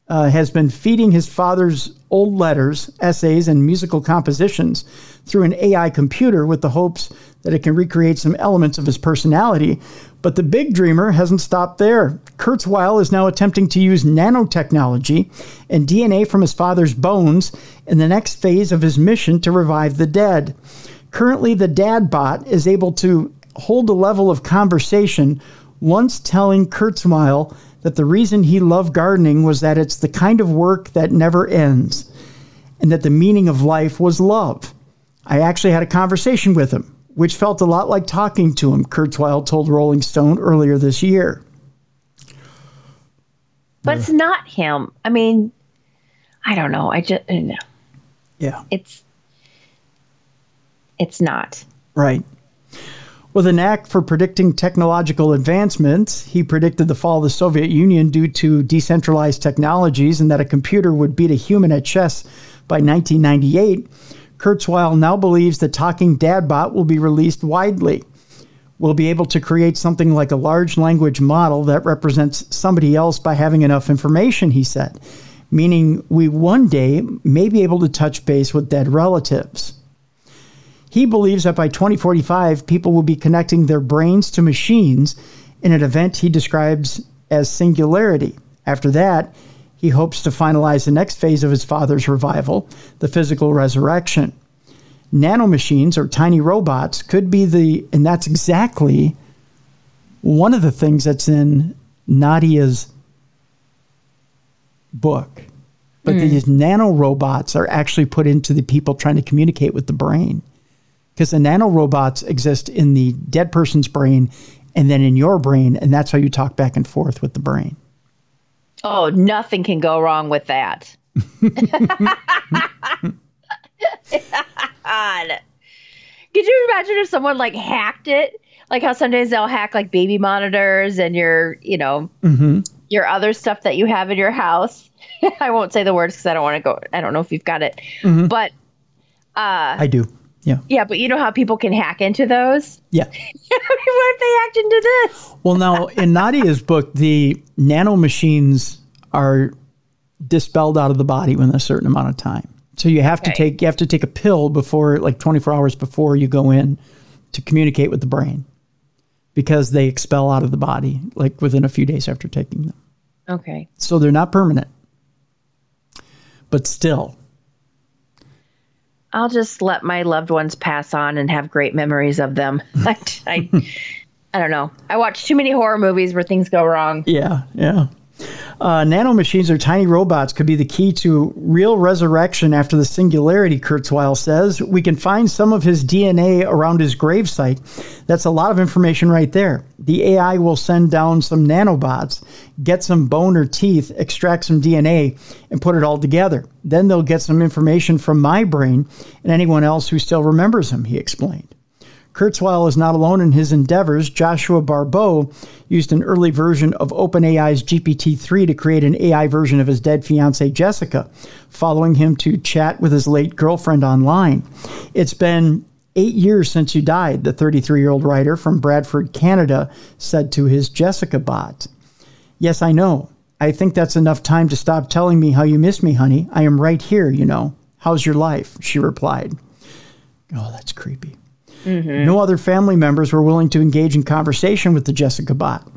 uh, has been feeding his father's old letters, essays, and musical compositions through an AI computer with the hopes that it can recreate some elements of his personality. But the big dreamer hasn't stopped there. Kurzweil is now attempting to use nanotechnology and DNA from his father's bones in the next phase of his mission to revive the dead. Currently, the dad bot is able to hold a level of conversation, once telling Kurzweil that the reason he loved gardening was that it's the kind of work that never ends, and that the meaning of life was love. I actually had a conversation with him, which felt a lot like talking to him, Kurzweil told Rolling Stone earlier this year. But it's not him. I mean, I don't know. I just no. Yeah. It's it's not. Right. With a knack for predicting technological advancements, he predicted the fall of the Soviet Union due to decentralized technologies and that a computer would beat a human at chess by 1998. Kurzweil now believes the talking dadbot will be released widely. We'll be able to create something like a large language model that represents somebody else by having enough information, he said, meaning we one day may be able to touch base with dead relatives. He believes that by 2045, people will be connecting their brains to machines in an event he describes as singularity. After that, he hopes to finalize the next phase of his father's revival, the physical resurrection. Nanomachines or tiny robots could be the, and that's exactly one of the things that's in Nadia's book. But hmm. these nanorobots are actually put into the people trying to communicate with the brain because the nanorobots exist in the dead person's brain and then in your brain, and that's how you talk back and forth with the brain. Oh, nothing can go wrong with that. God. Could you imagine if someone like hacked it? Like how sometimes they'll hack like baby monitors and your, you know, mm-hmm. your other stuff that you have in your house. I won't say the words because I don't want to go. I don't know if you've got it, mm-hmm. but uh, I do. Yeah. yeah, but you know how people can hack into those. Yeah. what if they hacked into this? Well, now in Nadia's book, the nanomachines are dispelled out of the body within a certain amount of time. So you have to take you have to take a pill before like 24 hours before you go in to communicate with the brain because they expel out of the body like within a few days after taking them. Okay. So they're not permanent. But still, I'll just let my loved ones pass on and have great memories of them. I, I, I don't know. I watch too many horror movies where things go wrong. Yeah, yeah. Uh, nanomachines or tiny robots could be the key to real resurrection after the singularity, Kurzweil says. We can find some of his DNA around his gravesite. That's a lot of information right there. The AI will send down some nanobots, get some bone or teeth, extract some DNA, and put it all together. Then they'll get some information from my brain and anyone else who still remembers him, he explained. Kurzweil is not alone in his endeavors. Joshua Barbeau used an early version of OpenAI's GPT 3 to create an AI version of his dead fiancee Jessica, following him to chat with his late girlfriend online. It's been eight years since you died, the 33 year old writer from Bradford, Canada, said to his Jessica bot. Yes, I know. I think that's enough time to stop telling me how you miss me, honey. I am right here, you know. How's your life? She replied. Oh, that's creepy. Mm-hmm. No other family members were willing to engage in conversation with the Jessica bot.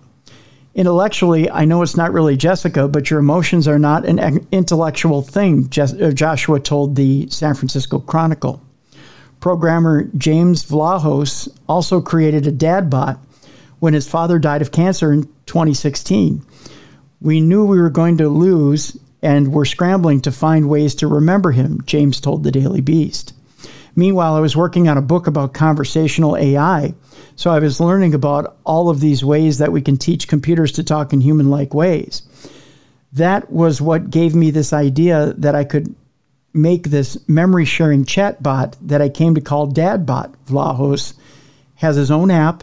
Intellectually, I know it's not really Jessica, but your emotions are not an intellectual thing, uh, Joshua told the San Francisco Chronicle. Programmer James Vlahos also created a dad bot when his father died of cancer in 2016. We knew we were going to lose and were scrambling to find ways to remember him, James told the Daily Beast. Meanwhile, I was working on a book about conversational AI. So I was learning about all of these ways that we can teach computers to talk in human like ways. That was what gave me this idea that I could make this memory sharing chat bot that I came to call DadBot. Vlahos has his own app,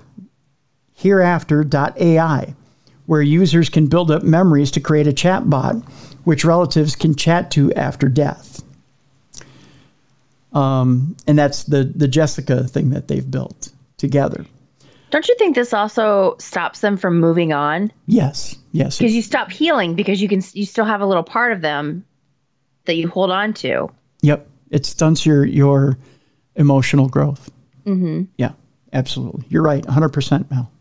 hereafter.ai, where users can build up memories to create a chat bot which relatives can chat to after death. Um, and that's the the Jessica thing that they've built together. Don't you think this also stops them from moving on? Yes, yes. Because you stop healing because you can you still have a little part of them that you hold on to. Yep, it stunts your your emotional growth. Mm-hmm. Yeah, absolutely. You're right, 100 percent, Mel.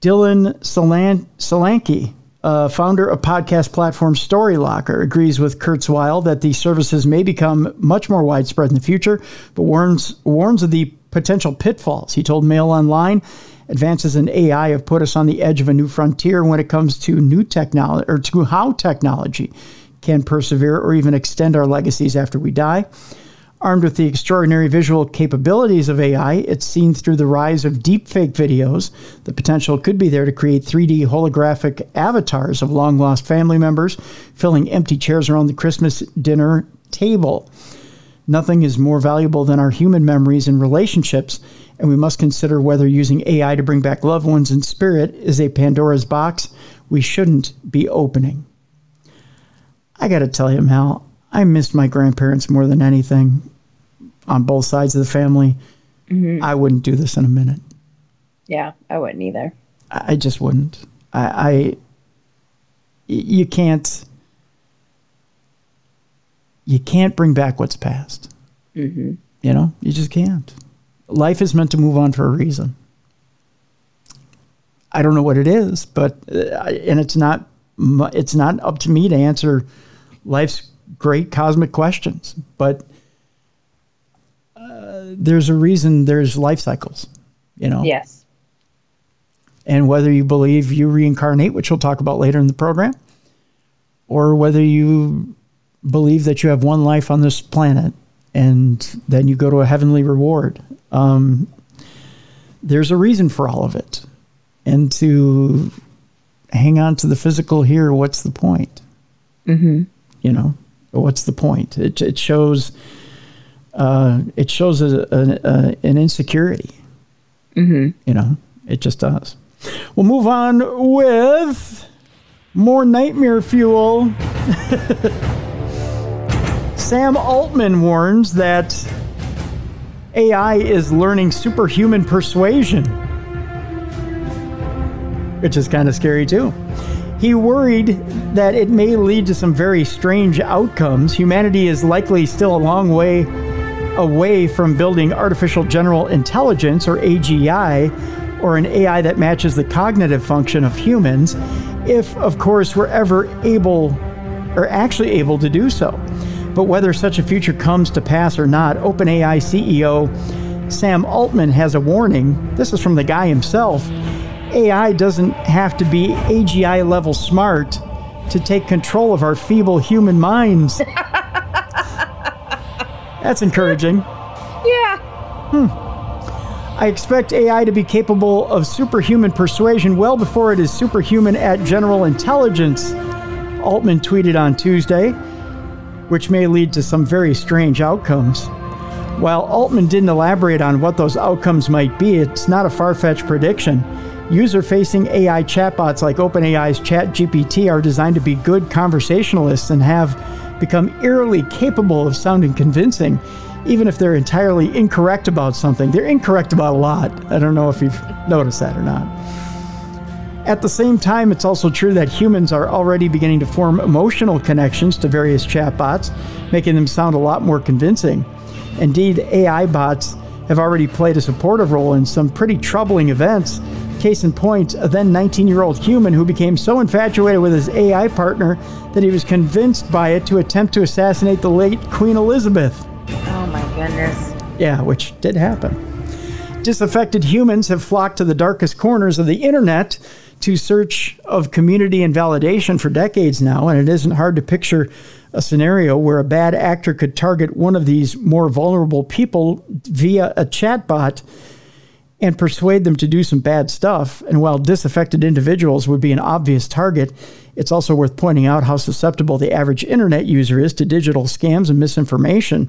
Dylan Solan- Solanke uh, founder of podcast platform StoryLocker, agrees with Kurzweil that the services may become much more widespread in the future, but warns warns of the potential pitfalls. He told Mail Online, advances in AI have put us on the edge of a new frontier when it comes to new technology or to how technology can persevere or even extend our legacies after we die. Armed with the extraordinary visual capabilities of AI, it's seen through the rise of deepfake videos. The potential could be there to create 3D holographic avatars of long lost family members, filling empty chairs around the Christmas dinner table. Nothing is more valuable than our human memories and relationships, and we must consider whether using AI to bring back loved ones in spirit is a Pandora's box we shouldn't be opening. I got to tell you, Mal, I missed my grandparents more than anything on both sides of the family. Mm-hmm. I wouldn't do this in a minute. Yeah, I wouldn't either. I just wouldn't. I, I you can't you can't bring back what's past. Mm-hmm. You know, you just can't. Life is meant to move on for a reason. I don't know what it is, but uh, and it's not it's not up to me to answer life's great cosmic questions, but uh, there's a reason there's life cycles, you know? Yes. And whether you believe you reincarnate, which we'll talk about later in the program, or whether you believe that you have one life on this planet and then you go to a heavenly reward, um, there's a reason for all of it. And to hang on to the physical here, what's the point? Mm-hmm. You know? What's the point? It, it shows uh, it shows a, a, a, an insecurity. Mm-hmm. You know, it just does. We'll move on with more nightmare fuel. Sam Altman warns that AI is learning superhuman persuasion, which is kind of scary too. He worried that it may lead to some very strange outcomes. Humanity is likely still a long way away from building artificial general intelligence, or AGI, or an AI that matches the cognitive function of humans, if, of course, we're ever able or actually able to do so. But whether such a future comes to pass or not, OpenAI CEO Sam Altman has a warning. This is from the guy himself. AI doesn't have to be AGI level smart to take control of our feeble human minds. That's encouraging. Yeah. Hmm. I expect AI to be capable of superhuman persuasion well before it is superhuman at general intelligence, Altman tweeted on Tuesday, which may lead to some very strange outcomes. While Altman didn't elaborate on what those outcomes might be, it's not a far fetched prediction. User facing AI chatbots like OpenAI's ChatGPT are designed to be good conversationalists and have become eerily capable of sounding convincing, even if they're entirely incorrect about something. They're incorrect about a lot. I don't know if you've noticed that or not. At the same time, it's also true that humans are already beginning to form emotional connections to various chatbots, making them sound a lot more convincing. Indeed, AI bots have already played a supportive role in some pretty troubling events. Case in point, a then 19 year old human who became so infatuated with his AI partner that he was convinced by it to attempt to assassinate the late Queen Elizabeth. Oh my goodness. Yeah, which did happen. Disaffected humans have flocked to the darkest corners of the internet to search of community and validation for decades now, and it isn't hard to picture a scenario where a bad actor could target one of these more vulnerable people via a chatbot and persuade them to do some bad stuff. And while disaffected individuals would be an obvious target, it's also worth pointing out how susceptible the average internet user is to digital scams and misinformation.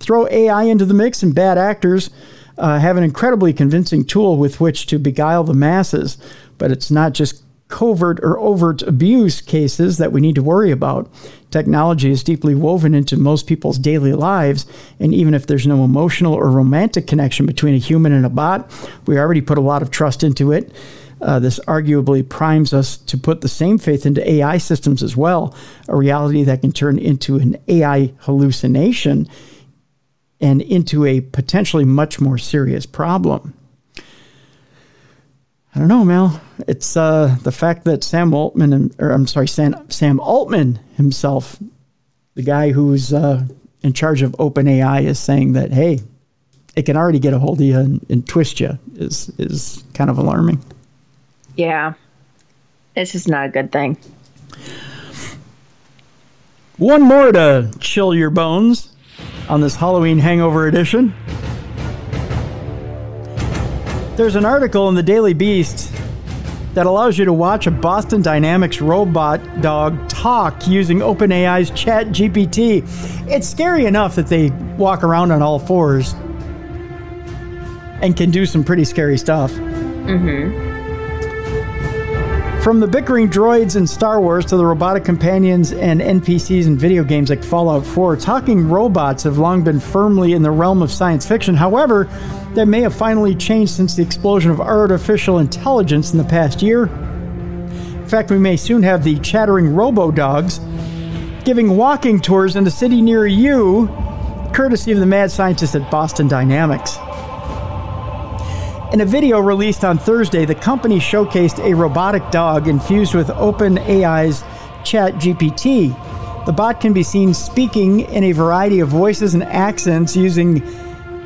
Throw AI into the mix, and bad actors uh, have an incredibly convincing tool with which to beguile the masses. But it's not just covert or overt abuse cases that we need to worry about. Technology is deeply woven into most people's daily lives, and even if there's no emotional or romantic connection between a human and a bot, we already put a lot of trust into it. Uh, this arguably primes us to put the same faith into AI systems as well, a reality that can turn into an AI hallucination and into a potentially much more serious problem. I don't know, Mel. It's uh, the fact that Sam Altman, or I'm sorry, Sam, Sam Altman himself, the guy who's uh, in charge of OpenAI, is saying that hey, it can already get a hold of you and, and twist you is is kind of alarming. Yeah, it's just not a good thing. One more to chill your bones on this Halloween hangover edition. There's an article in the Daily Beast that allows you to watch a Boston Dynamics robot dog talk using OpenAI's Chat GPT. It's scary enough that they walk around on all fours and can do some pretty scary stuff. Mm-hmm. From the bickering droids in Star Wars to the robotic companions and NPCs in video games like Fallout 4, talking robots have long been firmly in the realm of science fiction. However, that may have finally changed since the explosion of artificial intelligence in the past year. In fact, we may soon have the chattering robo dogs giving walking tours in a city near you, courtesy of the mad scientist at Boston Dynamics. In a video released on Thursday, the company showcased a robotic dog infused with OpenAI's ChatGPT. The bot can be seen speaking in a variety of voices and accents using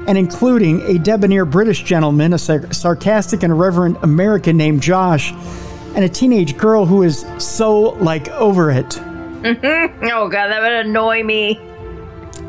and including a debonair British gentleman, a sar- sarcastic and irreverent American named Josh, and a teenage girl who is so like over it. oh god, that would annoy me.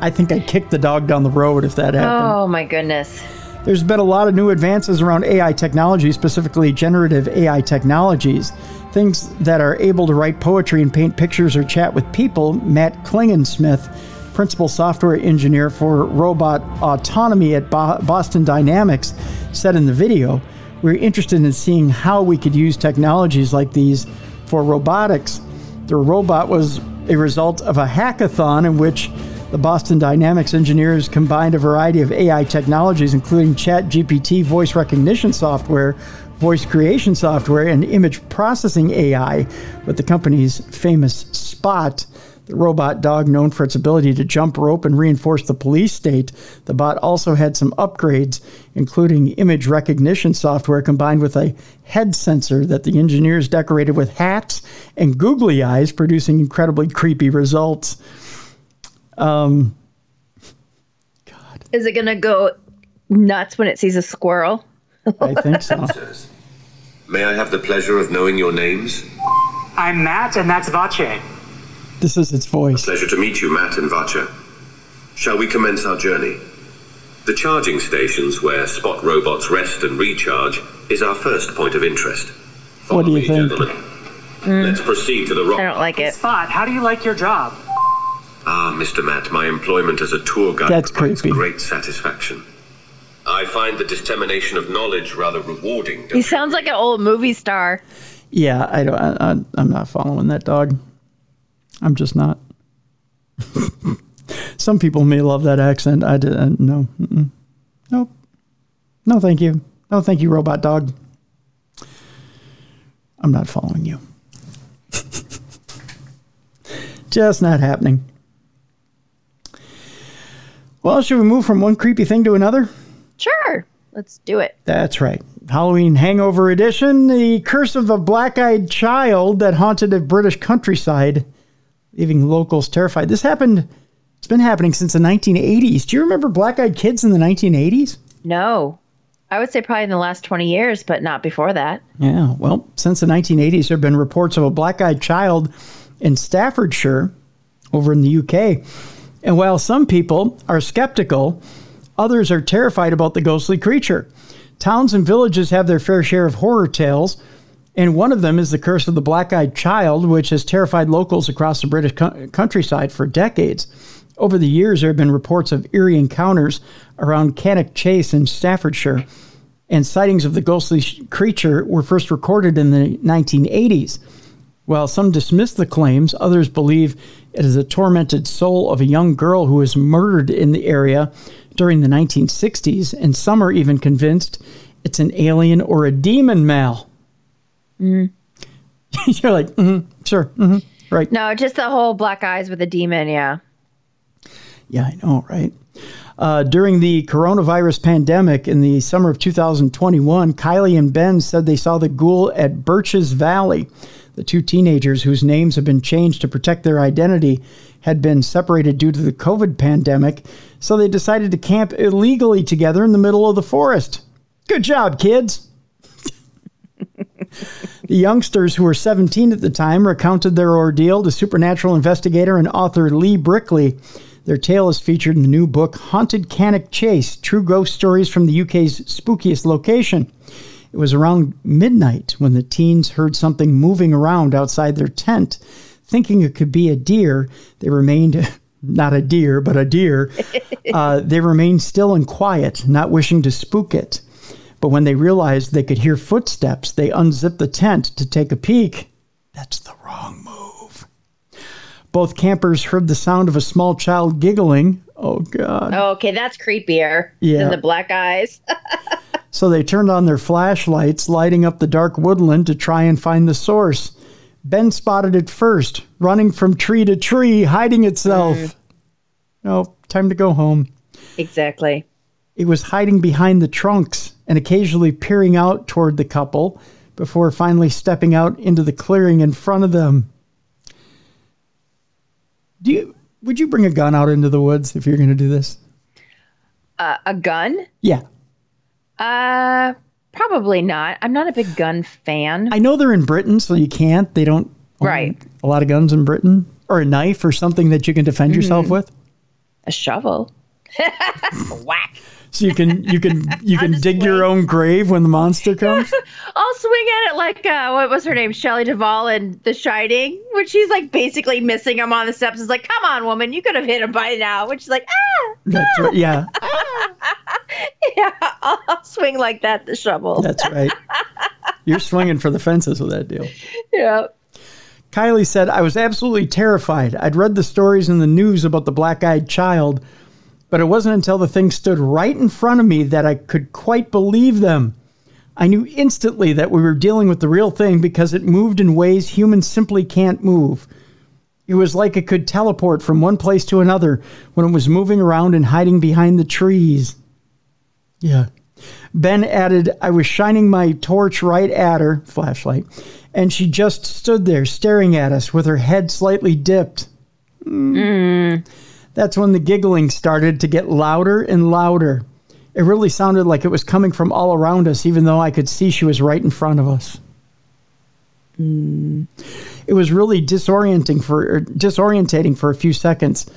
I think I'd kick the dog down the road if that happened. Oh my goodness. There's been a lot of new advances around AI technology, specifically generative AI technologies. Things that are able to write poetry and paint pictures or chat with people. Matt Klingensmith, principal software engineer for robot autonomy at Bo- Boston Dynamics, said in the video, We're interested in seeing how we could use technologies like these for robotics. The robot was a result of a hackathon in which the Boston Dynamics engineers combined a variety of AI technologies, including ChatGPT voice recognition software, voice creation software, and image processing AI, with the company's famous Spot, the robot dog known for its ability to jump rope and reinforce the police state. The bot also had some upgrades, including image recognition software combined with a head sensor that the engineers decorated with hats and googly eyes, producing incredibly creepy results. Um, God. Is it gonna go nuts when it sees a squirrel? I think so. May I have the pleasure of knowing your names? I'm Matt, and that's Vache. This is its voice. Pleasure to meet you, Matt and Vacha. Shall we commence our journey? The charging stations where Spot robots rest and recharge is our first point of interest. What do you me, think? Gentlemen. Let's proceed to the rock. I don't like it. Spot, how do you like your job? Ah, Mr. Matt, my employment as a tour guide That's provides creepy. great satisfaction. I find the dissemination of knowledge rather rewarding. He sounds like an old movie star. Yeah, I don't. I, I, I'm not following that dog. I'm just not. Some people may love that accent. I did. Uh, no. Mm-mm. Nope. No, thank you. No, thank you, robot dog. I'm not following you. just not happening. Well, should we move from one creepy thing to another? Sure. Let's do it. That's right. Halloween Hangover Edition The Curse of the Black Eyed Child that haunted a British countryside, leaving locals terrified. This happened, it's been happening since the 1980s. Do you remember Black Eyed Kids in the 1980s? No. I would say probably in the last 20 years, but not before that. Yeah, well, since the 1980s, there have been reports of a black eyed child in Staffordshire over in the UK. And while some people are skeptical, others are terrified about the ghostly creature. Towns and villages have their fair share of horror tales, and one of them is the curse of the black eyed child, which has terrified locals across the British co- countryside for decades. Over the years, there have been reports of eerie encounters around Cannock Chase in Staffordshire, and sightings of the ghostly sh- creature were first recorded in the 1980s. While some dismiss the claims, others believe it is a tormented soul of a young girl who was murdered in the area during the 1960s, and some are even convinced it's an alien or a demon, Mal. You're like, mm sure, hmm right. No, just the whole black eyes with a demon. Yeah. Yeah, I know, right? Uh, during the coronavirus pandemic in the summer of 2021, Kylie and Ben said they saw the ghoul at Birches Valley. The two teenagers, whose names have been changed to protect their identity, had been separated due to the COVID pandemic, so they decided to camp illegally together in the middle of the forest. Good job, kids! The youngsters, who were 17 at the time, recounted their ordeal to supernatural investigator and author Lee Brickley. Their tale is featured in the new book Haunted Cannock Chase True Ghost Stories from the UK's Spookiest Location. It was around midnight when the teens heard something moving around outside their tent. Thinking it could be a deer, they remained not a deer, but a deer. Uh, they remained still and quiet, not wishing to spook it. But when they realized they could hear footsteps, they unzipped the tent to take a peek. That's the wrong move. Both campers heard the sound of a small child giggling. Oh, God. Oh, okay, that's creepier Yeah. than the black eyes. So they turned on their flashlights, lighting up the dark woodland to try and find the source. Ben spotted it first, running from tree to tree, hiding itself. Mm. No, time to go home. exactly. It was hiding behind the trunks and occasionally peering out toward the couple before finally stepping out into the clearing in front of them. Do you would you bring a gun out into the woods if you're going to do this? Uh, a gun? Yeah. Uh, probably not. I'm not a big gun fan. I know they're in Britain, so you can't. They don't own Right. a lot of guns in Britain or a knife or something that you can defend yourself Mm-hmm. with. a shovel. Whack. So you can you can you can dig your own grave when the monster comes. I'll swing at it like uh, what was her name, Shelley Duvall in The Shining, when she's like basically missing him on the steps. It's like, come on, woman, you could have hit him by now. Which is like, ah, That's right. Yeah, yeah, I'll, I'll swing like that. The shovel. that's right. You're swinging for the fences with that deal. Yeah. Kylie said, I was absolutely terrified. I'd read the stories in the news about the black eyed child, but it wasn't until the thing stood right in front of me that I could quite believe them. I knew instantly that we were dealing with the real thing because it moved in ways humans simply can't move. It was like it could teleport from one place to another when it was moving around and hiding behind the trees. Yeah. Ben added, I was shining my torch right at her, flashlight, and she just stood there staring at us with her head slightly dipped. Mm. That's when the giggling started to get louder and louder. It really sounded like it was coming from all around us, even though I could see she was right in front of us. It was really disorienting for er, disorientating for a few seconds.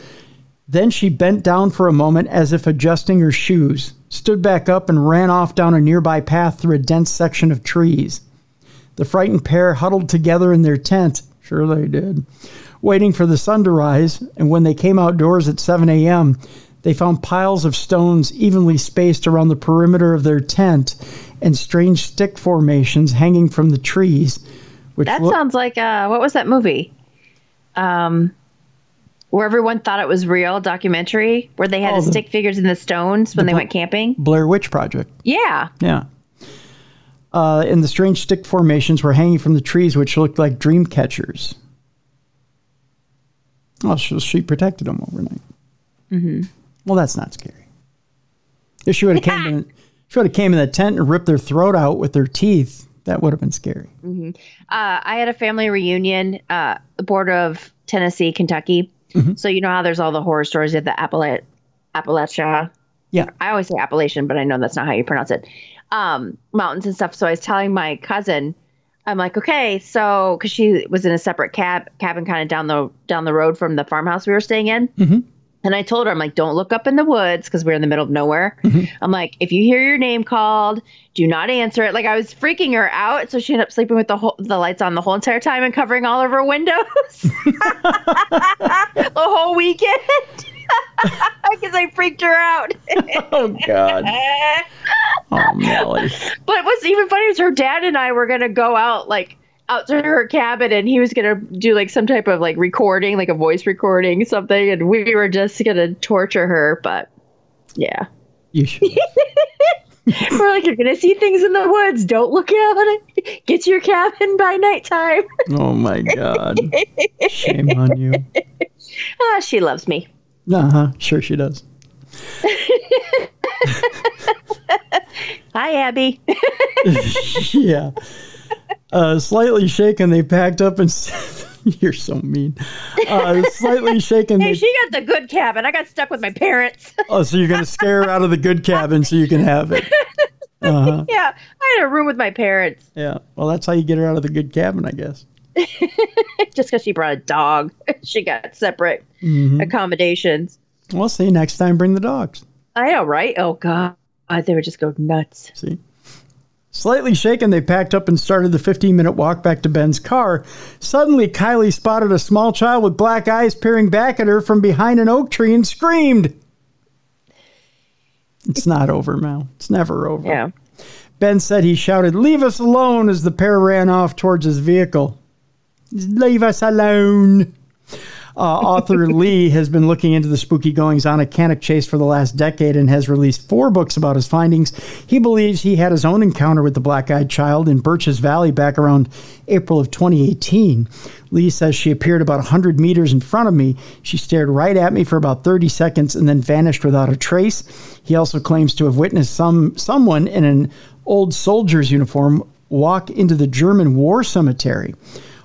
Then she bent down for a moment as if adjusting her shoes, stood back up, and ran off down a nearby path through a dense section of trees. The frightened pair huddled together in their tent, sure they did, waiting for the sun to rise. And when they came outdoors at 7 a.m., they found piles of stones evenly spaced around the perimeter of their tent and strange stick formations hanging from the trees. Which That loo- sounds like uh, what was that movie? Um, where everyone thought it was real documentary where they had Oh, the the- stick figures in the stones when they Bla- went camping. Blair Witch Project. Yeah. Yeah. Uh, and the strange stick formations were hanging from the trees, which looked like dream catchers. Oh, so she protected them overnight. Mm-hmm. Well, that's not scary. If she would have came in, she would have came in the tent and ripped their throat out with their teeth. That would have been scary. Uh, I had a family reunion, uh, the border of Tennessee, Kentucky. So you know how there's all the horror stories of the Appala- Appalachia. Yeah. I always say Appalachian, but I know that's not how you pronounce it. Um, mountains and stuff. So I was telling my cousin, I'm like, okay, so because she was in a separate cab cabin, kind of down the down the road from the farmhouse we were staying in. Mm-hmm. And I told her, I'm like, don't look up in the woods because we're in the middle of nowhere. Mm-hmm. I'm like, if you hear your name called, do not answer it. Like I was freaking her out, so she ended up sleeping with the whole, the lights on the whole entire time and covering all of her windows the whole weekend because I freaked her out. Oh God. Oh Melly. But what's even funny is her dad and I were gonna go out like out to her cabin and he was gonna do like some type of like recording, like a voice recording, something, and we were just gonna torture her. But yeah, You should. we're like, you're gonna see things in the woods. Don't look out. Get to your cabin by nighttime. Oh my God. Shame on you. ah, she loves me. Uh huh. Sure she does. Hi, Abby. yeah. Uh, slightly shaken, they packed up and. You're so mean. Uh, slightly shaken. hey, They, she got the good cabin. I got stuck with my parents. oh, so you're gonna scare her out of the good cabin so you can have it. Uh-huh. yeah, I had a room with my parents Yeah. Well, that's how you get her out of the good cabin, I guess. just because she brought a dog. she got separate Mm-hmm. accommodations. Well, see, next time bring the dogs. I know, right? Oh God, they would just go nuts. See. Slightly shaken, they packed up and started the 15 minute walk back to Ben's car. Suddenly, Kylie spotted a small child with black eyes peering back at her from behind an oak tree and screamed. It's not over, Mel. It's never over. Yeah. Ben said he shouted, Leave us alone, as the pair ran off towards his vehicle. Leave us alone. Uh, author Lee has been looking into the spooky goings on at Cannock Chase for the last decade and has released four books about his findings. He believes he had his own encounter with the black eyed child in Birches Valley back around April of 2018. Lee says she appeared about 100 meters in front of me. She stared right at me for about 30 seconds and then vanished without a trace. He also claims to have witnessed some someone in an old soldier's uniform walk into the German war cemetery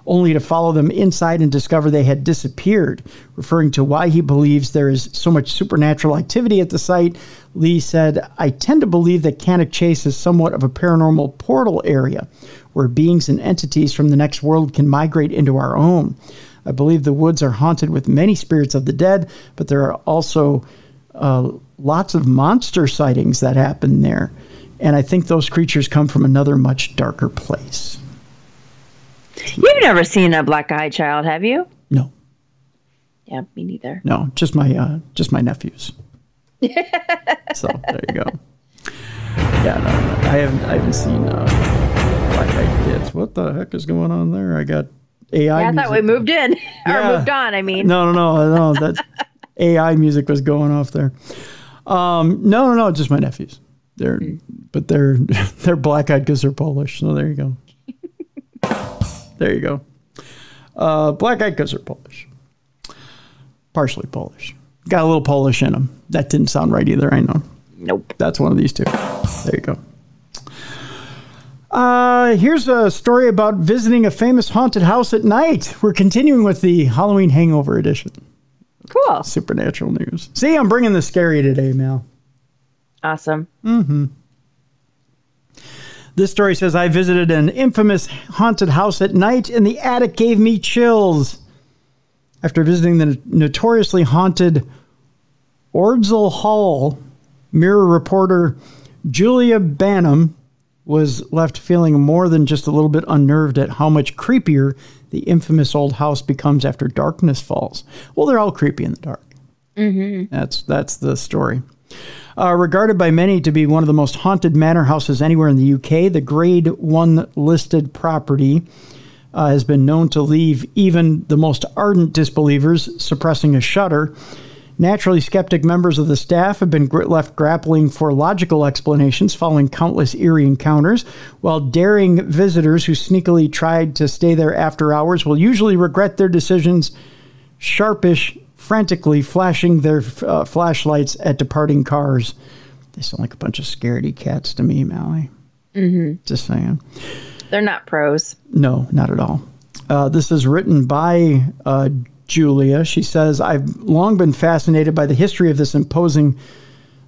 only to follow them inside and discover they had disappeared. Referring to why he believes there is so much supernatural activity at the site, Lee said, I tend to believe that Cannock Chase is somewhat of a paranormal portal area where beings and entities from the next world can migrate into our own. I believe the woods are haunted with many spirits of the dead, but there are also uh, lots of monster sightings that happen there. And I think those creatures come from another much darker place. You've never seen a black eyed child, have you? No. Yeah, me neither. No, just my uh, just my nephews. so there you go. Yeah, no, no, I haven't I haven't seen uh, Black Eyed Kids. What the heck is going on there? I got AI. Yeah, I thought we moved in Yeah. or moved on. I mean, No, no, no, no. That AI music was going off there. Um, no, no, no, just my nephews. They're but they're they're black eyed because they're Polish. So there you go. There you go. Uh, black eyed they're Polish. Partially Polish. Got a little Polish in them. That didn't sound right either. I know. nope. That's one of these two. There you go. Uh, here's a story about visiting a famous haunted house at night. We're continuing with the Halloween Hangover edition. Cool. Supernatural news. See, I'm bringing the scary today, Mel. Awesome. This story says I visited an infamous haunted house at night, and the attic gave me chills. After visiting the notoriously haunted Ordsall Hall, Mirror reporter Julia Banham was left feeling more than just a little bit unnerved at how much creepier the infamous old house becomes after darkness falls. Well, they're all creepy in the dark. Mm-hmm. That's that's the story. Uh, regarded by many to be one of the most haunted manor houses anywhere in the UK, the Grade One listed property uh, has been known to leave even the most ardent disbelievers suppressing a shudder. Naturally, skeptic members of the staff have been left grappling for logical explanations following countless eerie encounters, while daring visitors who sneakily tried to stay there after hours will usually regret their decisions, sharpish, frantically flashing their uh, flashlights at departing cars. They sound like a bunch of scaredy cats to me, Mallie. Mm-hmm. Just saying. They're not pros. No, not at all. Uh, this is written by uh, Giulia. She says, I've long been fascinated by the history of this imposing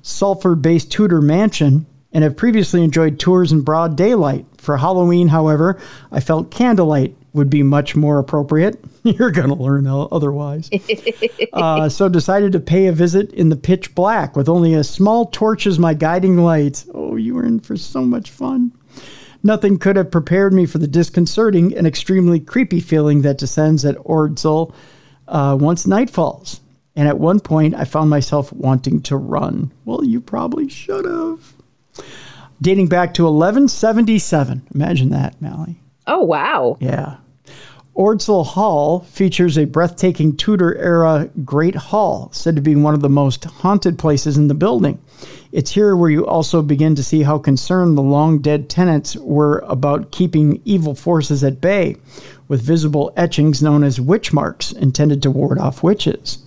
Salford based Tudor mansion and have previously enjoyed tours in broad daylight. For Halloween, however, I felt candlelight would be much more appropriate. You're going to learn otherwise. uh, so decided to pay a visit in the pitch black with only a small torch as my guiding light. Oh, you were in for so much fun. Nothing could have prepared me for the disconcerting and extremely creepy feeling that descends at Ordsall uh, once night falls. And at one point, I found myself wanting to run. Well, you probably should have. Dating back to 1177. Imagine that, Mallie. Oh, wow. Yeah. Ordsall Hall features a breathtaking Tudor era Great Hall, said to be one of the most haunted places in the building. It's here where you also begin to see how concerned the long dead tenants were about keeping evil forces at bay, with visible etchings known as witch marks intended to ward off witches.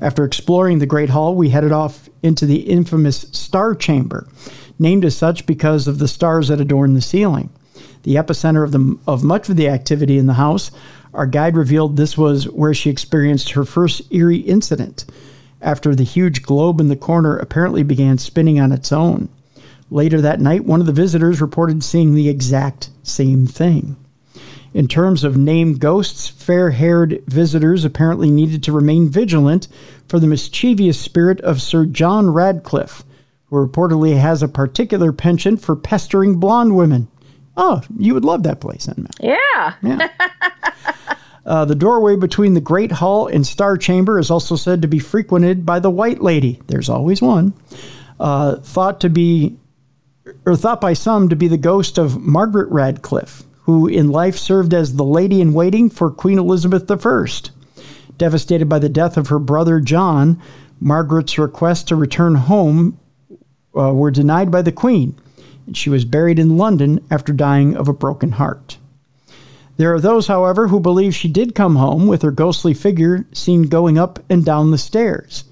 After exploring the Great Hall, we headed off into the infamous Star Chamber, named as such because of the stars that adorn the ceiling the epicenter of, the, of much of the activity in the house. Our guide revealed this was where she experienced her first eerie incident after the huge globe in the corner apparently began spinning on its own. Later that night, one of the visitors reported seeing the exact same thing. In terms of named ghosts, fair haired visitors apparently needed to remain vigilant for the mischievous spirit of Sir John Radcliffe, who reportedly has a particular penchant for pestering blonde women. Oh, you would love that place, then, Matt. Yeah. Yeah. uh, the doorway between the Great Hall and Star Chamber is also said to be frequented by the White Lady. There's always one. Uh, thought to be, or thought by some to be the ghost of Margaret Radcliffe, who in life served as the lady in waiting for Queen Elizabeth I. Devastated by the death of her brother John, Margaret's requests to return home uh, were denied by the Queen and she was buried in London after dying of a broken heart. There are those, however, who believe she did come home with her ghostly figure seen going up and down the stairs.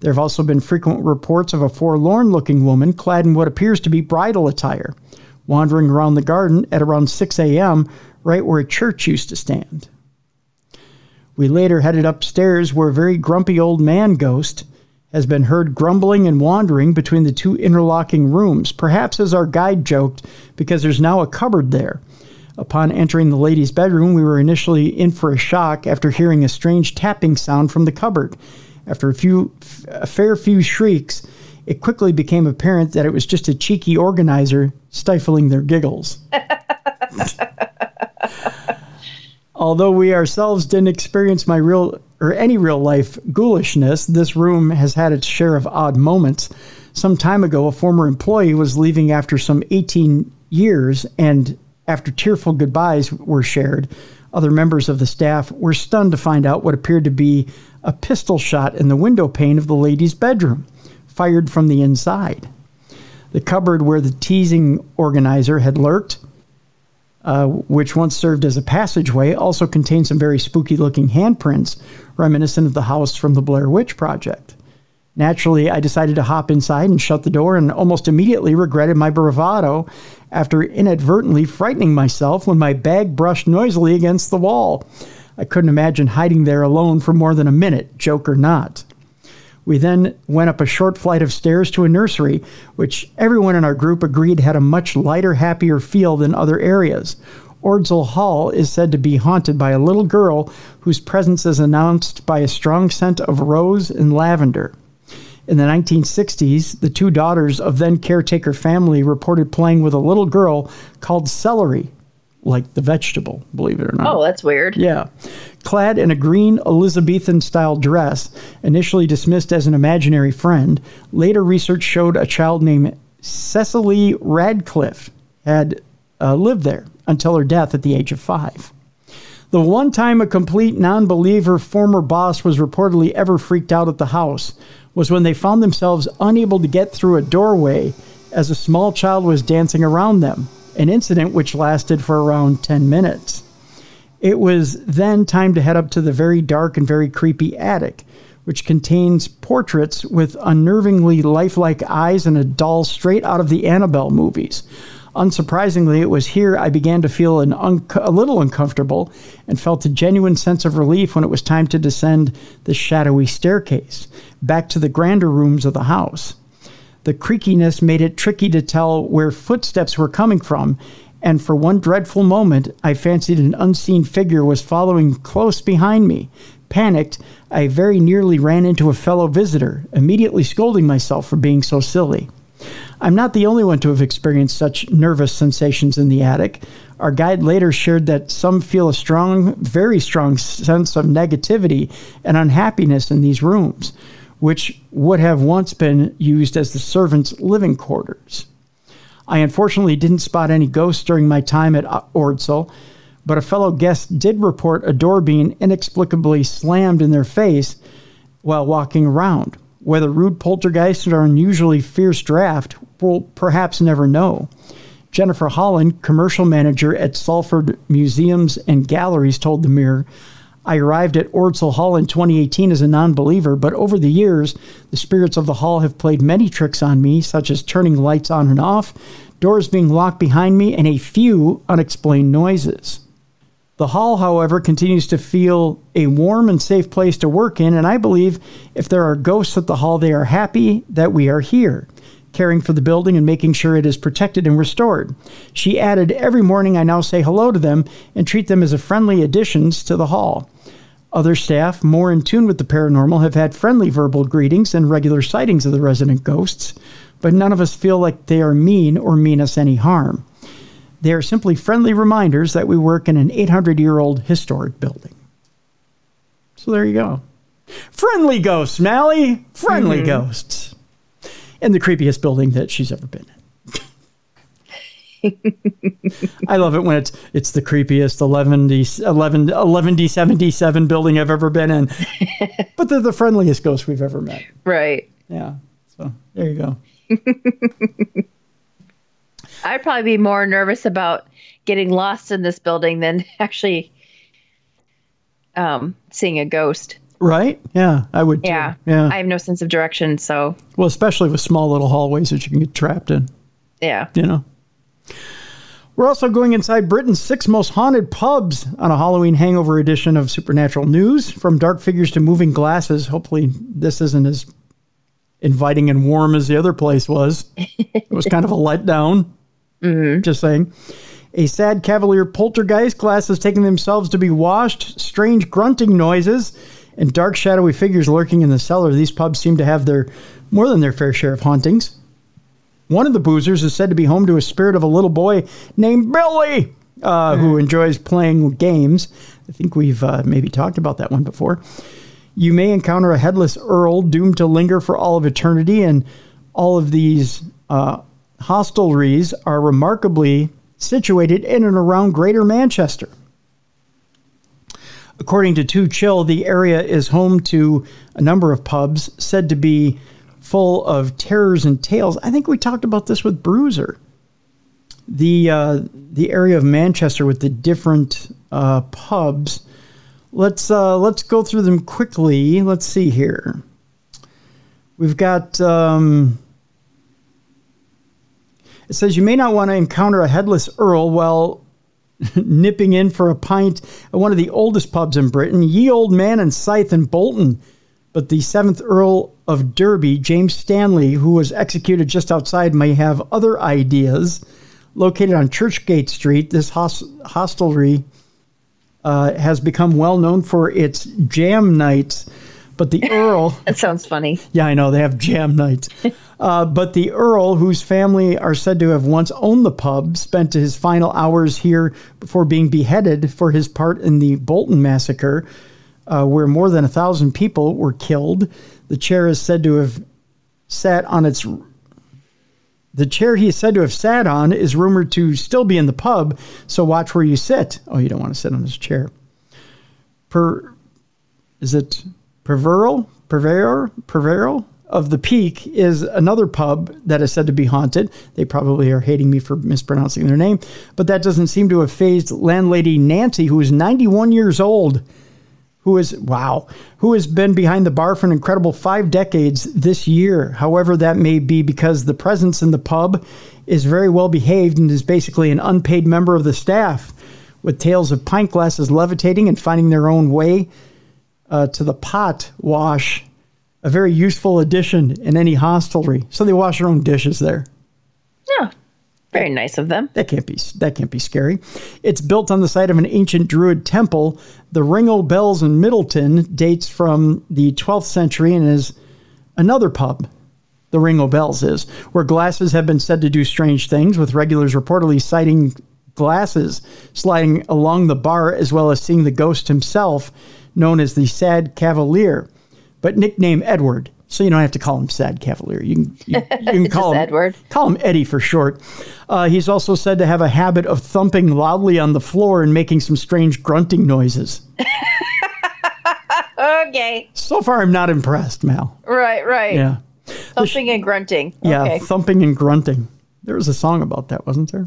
There have also been frequent reports of a forlorn looking woman clad in what appears to be bridal attire, wandering around the garden at around 6 a.m., right where a church used to stand. We later headed upstairs where a very grumpy old man ghost has been heard grumbling and wandering between the two interlocking rooms, perhaps as our guide joked, because there's now a cupboard there. Upon entering the lady's bedroom, we were initially in for a shock after hearing a strange tapping sound from the cupboard. After a few a fair few shrieks, it quickly became apparent that it was just a cheeky organizer stifling their giggles. Although we ourselves didn't experience my real or any real life ghoulishness, this room has had its share of odd moments. Some time ago, a former employee was leaving after some 18 years, and after tearful goodbyes were shared, other members of the staff were stunned to find out what appeared to be a pistol shot in the window pane of the lady's bedroom, fired from the inside. The cupboard where the teasing organizer had lurked uh, which once served as a passageway, also contained some very spooky looking handprints reminiscent of the house from the Blair Witch Project. Naturally, I decided to hop inside and shut the door and almost immediately regretted my bravado after inadvertently frightening myself when my bag brushed noisily against the wall. I couldn't imagine hiding there alone for more than a minute, joke or not. We then went up a short flight of stairs to a nursery, which everyone in our group agreed had a much lighter, happier feel than other areas. Ordsall Hall is said to be haunted by a little girl whose presence is announced by a strong scent of rose and lavender. In the 1960s, the two daughters of then caretaker family reported playing with a little girl called Celery, like the vegetable, believe it or not. Oh, that's weird. Yeah. Clad in a green Elizabethan style dress, initially dismissed as an imaginary friend, later research showed a child named Cecily Radcliffe had uh, lived there until her death at the age of five. The one time a complete non believer former boss was reportedly ever freaked out at the house was when they found themselves unable to get through a doorway as a small child was dancing around them, an incident which lasted for around 10 minutes. It was then time to head up to the very dark and very creepy attic, which contains portraits with unnervingly lifelike eyes and a doll straight out of the Annabelle movies. Unsurprisingly, it was here I began to feel un- a little uncomfortable and felt a genuine sense of relief when it was time to descend the shadowy staircase back to the grander rooms of the house. The creakiness made it tricky to tell where footsteps were coming from, and for one dreadful moment, I fancied an unseen figure was following close behind me. Panicked, I very nearly ran into a fellow visitor, immediately scolding myself for being so silly. I'm not the only one to have experienced such nervous sensations in the attic. Our guide later shared that some feel a strong, very strong sense of negativity and unhappiness in these rooms, which would have once been used as the servants' living quarters. I unfortunately didn't spot any ghosts during my time at Ordsall, but a fellow guest did report a door being inexplicably slammed in their face while walking around. Whether rude poltergeists or unusually fierce draft, we'll perhaps never know. Jennifer Holland, commercial manager at Salford Museums and Galleries, told the Mirror, I arrived at Ordsall Hall in 2018 as a non believer, but over the years, the spirits of the hall have played many tricks on me, such as turning lights on and off, doors being locked behind me, and a few unexplained noises. The hall, however, continues to feel a warm and safe place to work in, and I believe if there are ghosts at the hall, they are happy that we are here, caring for the building and making sure it is protected and restored. She added, Every morning I now say hello to them and treat them as a friendly additions to the hall. Other staff, more in tune with the paranormal, have had friendly verbal greetings and regular sightings of the resident ghosts, but none of us feel like they are mean or mean us any harm. They are simply friendly reminders that we work in an 800 year old historic building. So there you go. Friendly ghosts, Mally. Friendly mm-hmm. ghosts. In the creepiest building that she's ever been in. I love it when it's it's the creepiest 11 11 11 D77 building I've ever been in. but they're the friendliest ghosts we've ever met. Right. Yeah. So there you go. I'd probably be more nervous about getting lost in this building than actually um, seeing a ghost. Right? Yeah, I would. Too. Yeah. Yeah. I have no sense of direction, so. Well, especially with small little hallways that you can get trapped in. Yeah. You know. We're also going inside Britain's six most haunted pubs on a Halloween hangover edition of Supernatural News. From dark figures to moving glasses. Hopefully, this isn't as inviting and warm as the other place was. it was kind of a letdown. Mm-hmm. Just saying. A sad cavalier poltergeist glasses taking themselves to be washed, strange grunting noises, and dark shadowy figures lurking in the cellar. These pubs seem to have their more than their fair share of hauntings. One of the boozers is said to be home to a spirit of a little boy named Billy, uh, who enjoys playing games. I think we've uh, maybe talked about that one before. You may encounter a headless Earl doomed to linger for all of eternity, and all of these uh, hostelries are remarkably situated in and around Greater Manchester. According to Two Chill, the area is home to a number of pubs said to be full of terrors and tales. I think we talked about this with Bruiser. The uh, the area of Manchester with the different uh, pubs. Let's uh, let's go through them quickly. Let's see here. We've got um, it says you may not want to encounter a headless Earl while nipping in for a pint at one of the oldest pubs in Britain, Ye Old Man and Scythe in Bolton. But the seventh Earl of Derby, James Stanley, who was executed just outside, may have other ideas. Located on Churchgate Street, this hostelry uh, has become well known for its jam nights But the Earl, That sounds funny. yeah, I know they have jam nights. Uh, but the Earl, whose family are said to have once owned the pub, spent his final hours here before being beheaded for his part in the Bolton massacre, uh, where more than a thousand people were killed. The chair is said to have sat on its. The chair he is said to have sat on is rumored to still be in the pub, so watch where you sit. Oh, you don't want to sit on this chair. Per, is it Perveral? Perveral? Perveral? Of the Peak is another pub that is said to be haunted. They probably are hating me for mispronouncing their name, but that doesn't seem to have phased landlady Nancy, who is 91 years old, who is, wow, who has been behind the bar for an incredible five decades this year. However, that may be because the presence in the pub is very well behaved and is basically an unpaid member of the staff, with tales of pint glasses levitating and finding their own way uh, to the pot wash, a very useful addition in any hostelry. So they wash their own dishes there. Yeah. Very nice of them. That can't be that can't be scary. It's built on the site of an ancient Druid temple. The Ring o' Bells in Middleton dates from the 12th century and is another pub. The Ring o' Bells is where glasses have been said to do strange things, with regulars reportedly sighting glasses sliding along the bar, as well as seeing the ghost himself, known as the Sad Cavalier, but nicknamed Edward. So you don't have to call him Sad Cavalier. You can you, you can call him Edward. Call him Eddie for short. Uh, he's also said to have a habit of thumping loudly on the floor and making some strange grunting noises. Okay. So far, I'm not impressed, Mal. Right, right. Yeah. Thumping and grunting. Yeah, Okay. thumping and grunting. There was a song about that, wasn't there?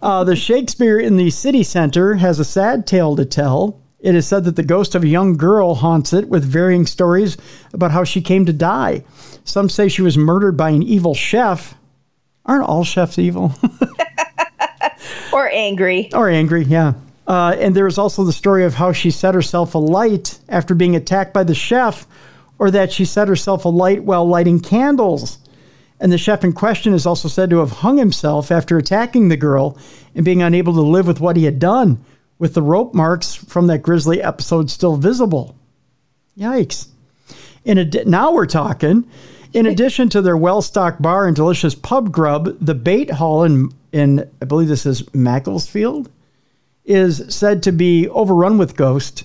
Uh, the Shakespeare in the city center has a sad tale to tell. It is said that the ghost of a young girl haunts it with varying stories about how she came to die. Some say she was murdered by an evil chef. Aren't all chefs evil? Or angry. or angry, yeah. Uh, and there is also the story of how she set herself alight after being attacked by the chef, or that she set herself alight while lighting candles. And the chef in question is also said to have hung himself after attacking the girl and being unable to live with what he had done, with the rope marks from that grisly episode still visible. Yikes. In ad- now we're talking. In addition to their well-stocked bar and delicious pub grub, the Bate Hall in in I believe this is Macclesfield is said to be overrun with ghosts.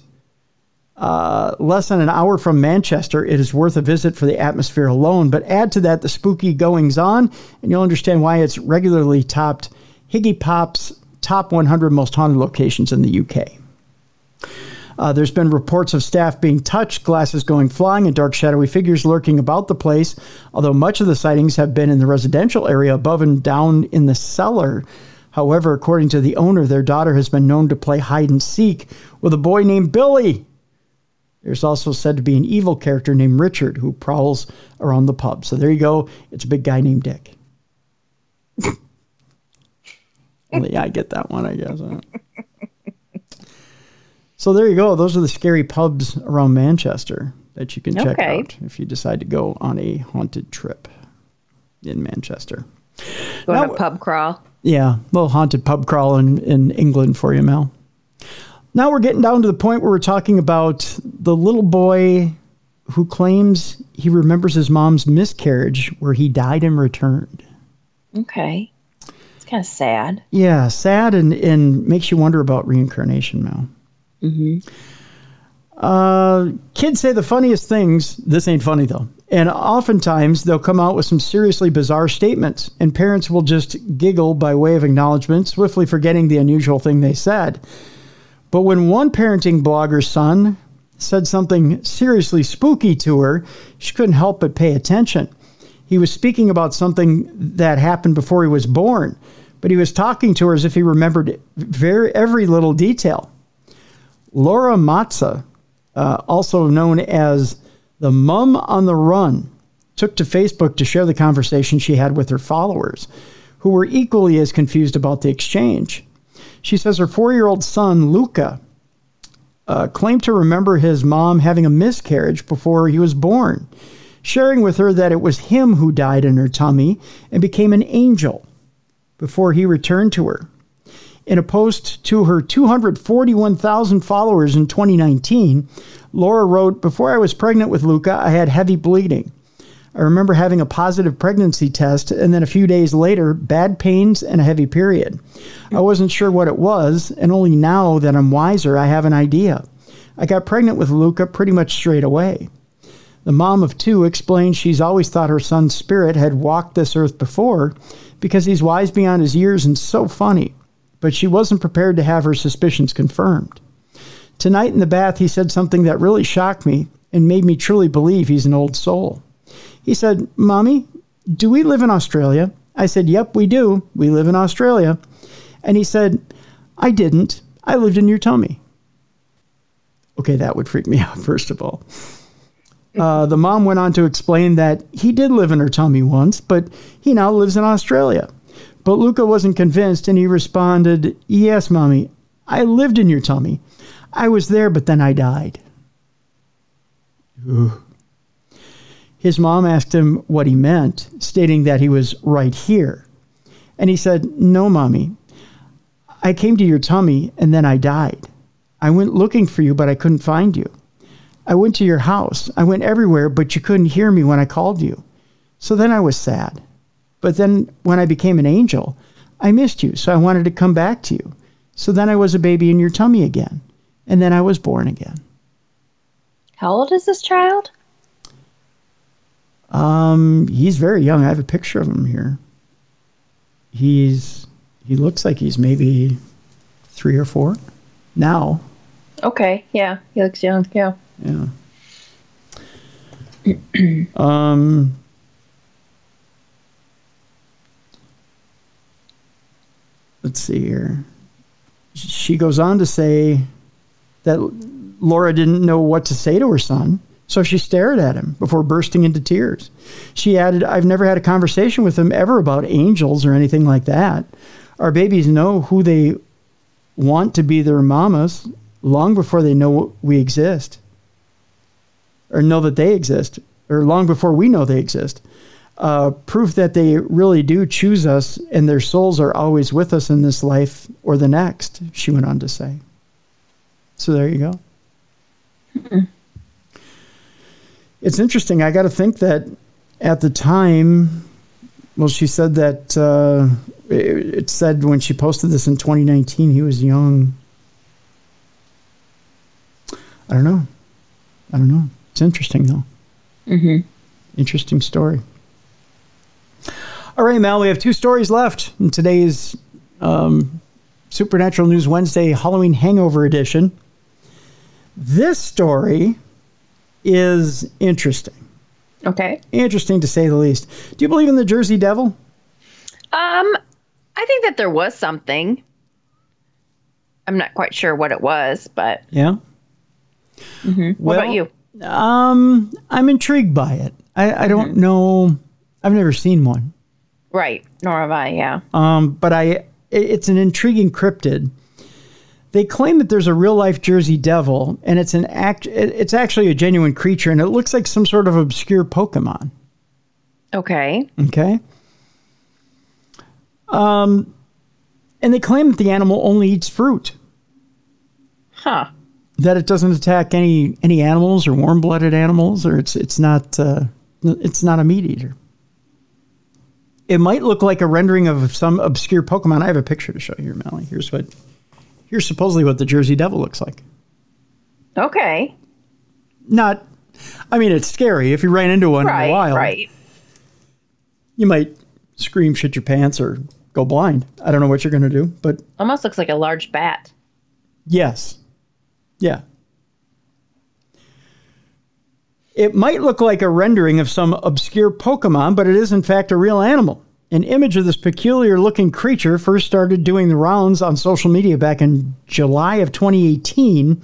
Uh, less than an hour from Manchester, it is worth a visit for the atmosphere alone. But add to that the spooky goings on, and you'll understand why it's regularly topped Higgy Pop's top 100 most haunted locations in the UK. Uh, there's been reports of staff being touched, glasses going flying, and dark shadowy figures lurking about the place. Although much of the sightings have been in the residential area above and down in the cellar. However, according to the owner, their daughter has been known to play hide and seek with a boy named Billy. There's also said to be an evil character named Richard who prowls around the pub. So there you go. It's a big guy named Dick. well, yeah, I get that one, I guess. So there you go. Those are the scary pubs around Manchester that you can check out if you decide to go on a haunted trip in Manchester. Going Now- to pub crawl. Yeah, A little haunted pub crawl in, in England for you, Mel. Now we're getting down to the point where we're talking about the little boy who claims he remembers his mom's miscarriage where he died and returned. Okay. Kind of sad. Yeah, sad and, and makes you wonder about reincarnation, Mel. Mm-hmm. Uh, kids say the funniest things. This ain't funny though. And oftentimes they'll come out with some seriously bizarre statements, and parents will just giggle by way of acknowledgement, swiftly forgetting the unusual thing they said. But when one parenting blogger's son said something seriously spooky to her, she couldn't help but pay attention. He was speaking about something that happened before he was born, but he was talking to her as if he remembered very every little detail. Laura Mazza, uh, also known as the Mum on the Run, took to Facebook to share the conversation she had with her followers, who were equally as confused about the exchange. She says her four year old son, Luca, uh, claimed to remember his mom having a miscarriage before he was born, sharing with her that it was him who died in her tummy and became an angel before he returned to her. In a post to her 241,000 followers in 2019, Laura wrote, Before I was pregnant with Luca, I had heavy bleeding. I remember having a positive pregnancy test, and then a few days later, bad pains and a heavy period. I wasn't sure what it was, and only now that I'm wiser, I have an idea. I got pregnant with Luca pretty much straight away. The mom of two explained she's always thought her son's spirit had walked this earth before because he's wise beyond his years and so funny, but she wasn't prepared to have her suspicions confirmed. Tonight in the bath, he said something that really shocked me and made me truly believe he's an old soul. He said, Mommy, do we live in Australia? I said, Yep, we do. We live in Australia. And he said, I didn't. I lived in your tummy. Okay, that would freak me out, first of all. Uh, the mom went on to explain that he did live in her tummy once, but he now lives in Australia. But Luca wasn't convinced and he responded, Yes, Mommy, I lived in your tummy. I was there, but then I died. Ooh. His mom asked him what he meant, stating that he was right here. And he said, No, mommy. I came to your tummy and then I died. I went looking for you, but I couldn't find you. I went to your house. I went everywhere, but you couldn't hear me when I called you. So then I was sad. But then when I became an angel, I missed you, so I wanted to come back to you. So then I was a baby in your tummy again. And then I was born again. How old is this child? Um, he's very young. I have a picture of him here. He's he looks like he's maybe three or four now. Okay, yeah, he looks young. Yeah. Yeah. um. Let's see here. She goes on to say that Laura didn't know what to say to her son. So she stared at him before bursting into tears. She added, I've never had a conversation with him ever about angels or anything like that. Our babies know who they want to be their mamas long before they know we exist or know that they exist, or long before we know they exist. Uh, proof that they really do choose us and their souls are always with us in this life or the next, she went on to say. So there you go. Mm-hmm it's interesting. I got to think that at the time, well, she said that uh, it, it, said when she posted this in 2019, he was young. I don't know. I don't know. It's interesting though. Mm-hmm. Interesting story. All right, Mal, we have two stories left in today's um, Supernatural News Wednesday Halloween Hangover edition. This story is interesting. Okay. Interesting to say the least. Do you believe in the Jersey Devil? Um, I think that there was something. I'm not quite sure what it was, but yeah. Mm-hmm. What about you? Um, I'm intrigued by it. I, I don't mm-hmm. know. I've never seen one. Right. Nor have I. Yeah. Um, but I, it's an intriguing cryptid they claim that there's a real life Jersey Devil, and it's an act. It's actually a genuine creature, and it looks like some sort of obscure Pokemon. Okay. Okay. Um, and they claim that the animal only eats fruit. Huh. That it doesn't attack any any animals or warm blooded animals, or it's it's not uh, it's not a meat eater. It might look like a rendering of some obscure Pokemon. I have a picture to show you, Melly. Here's what Here's supposedly what the Jersey Devil looks like. Okay. Not, I mean, it's scary if you ran into one right, in the wild. Right. You might scream, shit your pants, or go blind. I don't know what you're going to do, but. Almost looks like a large bat. Yes. Yeah. It might look like a rendering of some obscure Pokemon, but it is in fact a real animal. An image of this peculiar looking creature first started doing the rounds on social media back in July of 2018,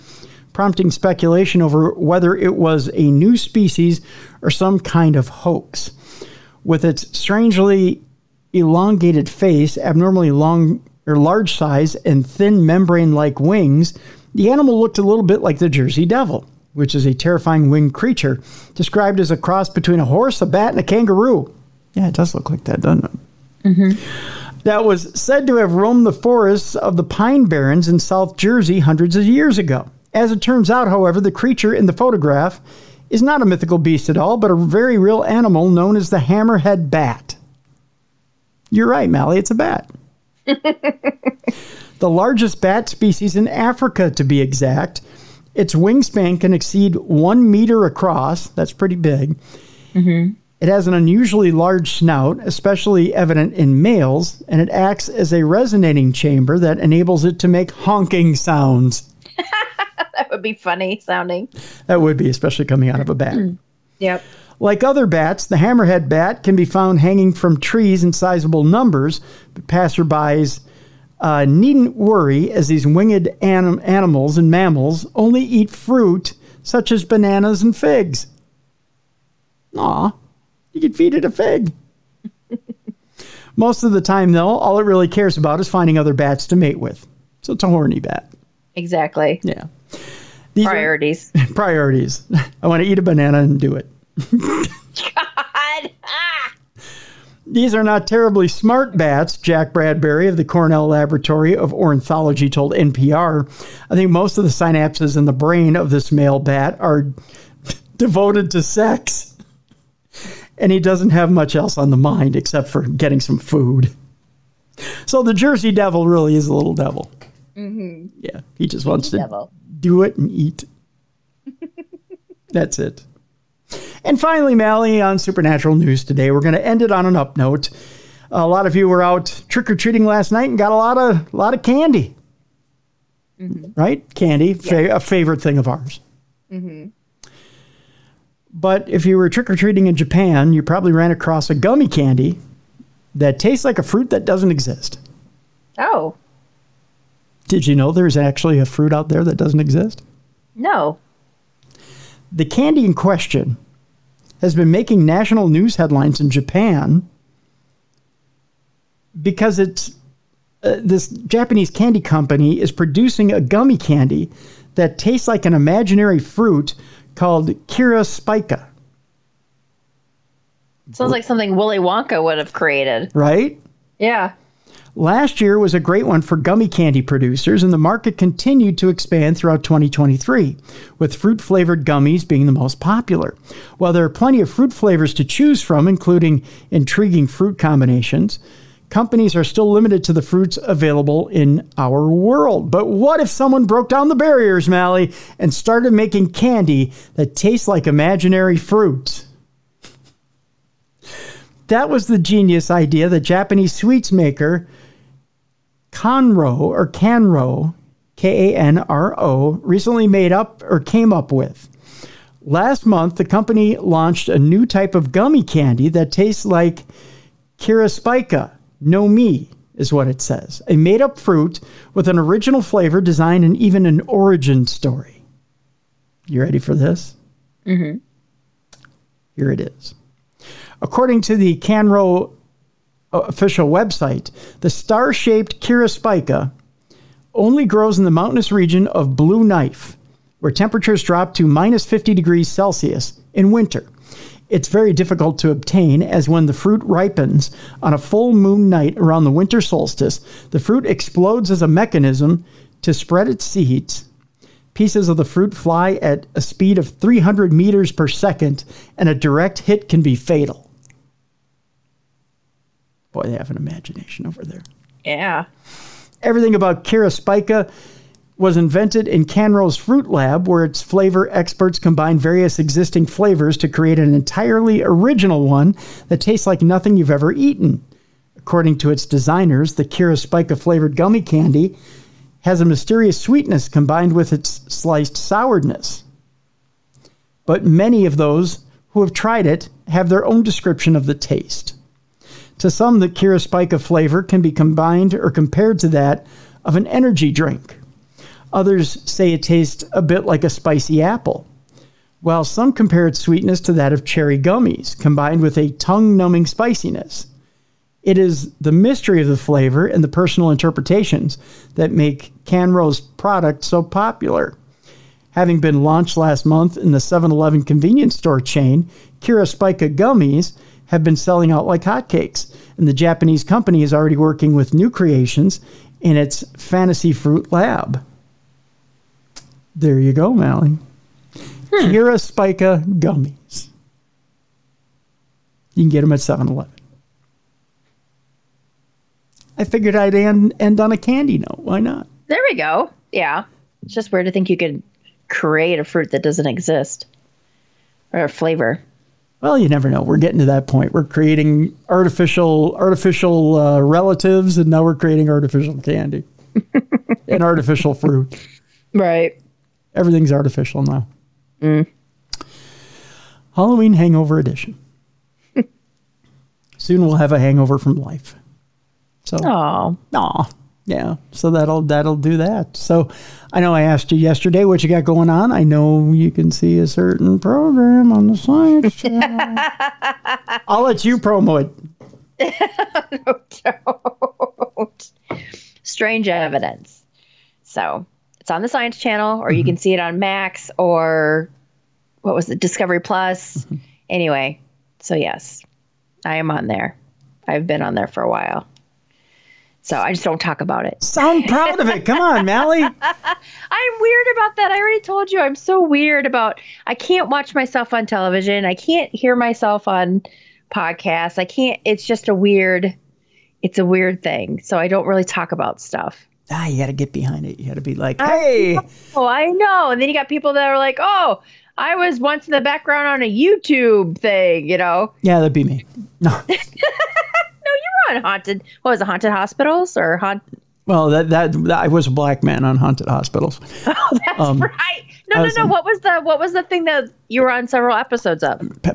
prompting speculation over whether it was a new species or some kind of hoax. With its strangely elongated face, abnormally long or large size, and thin membrane like wings, the animal looked a little bit like the Jersey Devil, which is a terrifying winged creature described as a cross between a horse, a bat, and a kangaroo. Yeah, it does look like that, doesn't it? Mm-hmm. that was said to have roamed the forests of the Pine Barrens in South Jersey hundreds of years ago. As it turns out, however, the creature in the photograph is not a mythical beast at all, but a very real animal known as the hammerhead bat. You're right, Mallie, it's a bat. the largest bat species in Africa, to be exact. Its wingspan can exceed one meter across. That's pretty big. Mm-hmm. It has an unusually large snout, especially evident in males, and it acts as a resonating chamber that enables it to make honking sounds. That would be funny sounding. That would be, especially coming out of a bat. Mm. Yep. Like other bats, the hammerhead bat can be found hanging from trees in sizable numbers, but passerbys uh, needn't worry as these winged anim- animals and mammals only eat fruit such as bananas and figs. Aw, you could feed it a fig. Most of the time, though, all it really cares about is finding other bats to mate with. So it's a horny bat. Exactly. Yeah. These are- Priorities. priorities. I want to eat a banana and do it. These are not terribly smart bats, Jack Bradbury of the Cornell Laboratory of Ornithology told NPR. I think most of the synapses in the brain of this male bat are devoted to sex. And he doesn't have much else on the mind except for getting some food. So the Jersey Devil really is a little devil. Mm-hmm. Yeah, he just wants to Devil. do it and eat. That's it. And finally, Mallie, on Supernatural News today, we're going to end it on an up note. A lot of you were out trick or treating last night and got a lot of lot of candy. Mm-hmm. Right? Candy, fa- a favorite thing of ours. Mm-hmm. But if you were trick or treating in Japan, you probably ran across a gummy candy that tastes like a fruit that doesn't exist. Oh, Did you know there's actually a fruit out there that doesn't exist? no. The candy in question has been making national news headlines in Japan because it's uh, this Japanese candy company is producing a gummy candy that tastes like an imaginary fruit called Kira spica, Sounds like something Willy Wonka would have created. right? Yeah. Last year was a great one for gummy candy producers, and the market continued to expand throughout 2023, with fruit flavored gummies being the most popular. While there are plenty of fruit flavors to choose from, including intriguing fruit combinations, companies are still limited to the fruits available in our world. But what if someone broke down the barriers, Mallie, and started making candy that tastes like imaginary fruits? That was the genius idea that Japanese sweets maker Conro or Kanro, K A N R O, recently made up or came up with. Last month, the company launched a new type of gummy candy that tastes like Kiraspica, no me, is what it says. A made up fruit with an original flavor, design, and even an origin story. You ready for this? Mm-hmm. Here it is. According to the Kanro official website, the star shaped Kiraspica only grows in the mountainous region of Blue Knife, where temperatures drop to minus 50 degrees Celsius in winter. It's very difficult to obtain, as when the fruit ripens on a full moon night around the winter solstice, the fruit explodes as a mechanism to spread its seeds. Pieces of the fruit fly at a speed of 300 meters per second, and a direct hit can be fatal. Boy, they have an imagination over there. Yeah. Everything about Kira Spica was invented in Kanro's Fruit Lab, where its flavor experts combine various existing flavors to create an entirely original one that tastes like nothing you've ever eaten. According to its designers, the Kira Spica flavored gummy candy has a mysterious sweetness combined with its sliced sourness. But many of those who have tried it have their own description of the taste. To some, the Kira Spica flavor can be combined or compared to that of an energy drink. Others say it tastes a bit like a spicy apple, while some compare its sweetness to that of cherry gummies, combined with a tongue numbing spiciness. It is the mystery of the flavor and the personal interpretations that make Kanro's product so popular. Having been launched last month in the 7 Eleven convenience store chain, Kira Spica gummies have been selling out like hotcakes. And the Japanese company is already working with new creations in its Fantasy Fruit lab. There you go, Mallie. Hmm. Kira Spica gummies. You can get them at 7 Eleven. I figured I'd end, end on a candy note. Why not? There we go. Yeah. It's just weird to think you could create a fruit that doesn't exist or a flavor. Well, you never know. We're getting to that point. We're creating artificial artificial uh, relatives, and now we're creating artificial candy and artificial fruit. Right. Everything's artificial now. Halloween Hangover Edition. Soon we'll have a hangover from life. So, Oh, aw, yeah. So that'll that'll do that. So, I know I asked you yesterday what you got going on. I know you can see a certain program on the science channel. I'll let you promo it. don't. Strange evidence. So it's on the Science Channel, or you can mm-hmm. see it on Max, or what was it, Discovery Plus. Mm-hmm. Anyway, so yes, I am on there. I've been on there for a while. So I just don't talk about it. Sound proud of it. Come on, Mallie. I'm weird about that. I already told you I'm so weird about I can't watch myself on television. I can't hear myself on podcasts. I can't it's just a weird it's a weird thing. So I don't really talk about stuff. Ah, you got to get behind it. You got to be like, hey, Oh, I know. And then you got people that are like, "Oh, I was once in the background on a YouTube thing, you know." yeah, that'd be me. No, No, you were on haunted. What was it, haunted hospitals or haunt? well, that, that that I was a black man on haunted hospitals. Oh, that's Um, right. I No, no, no. in- What was the what was the thing that you were on several episodes of? Pe-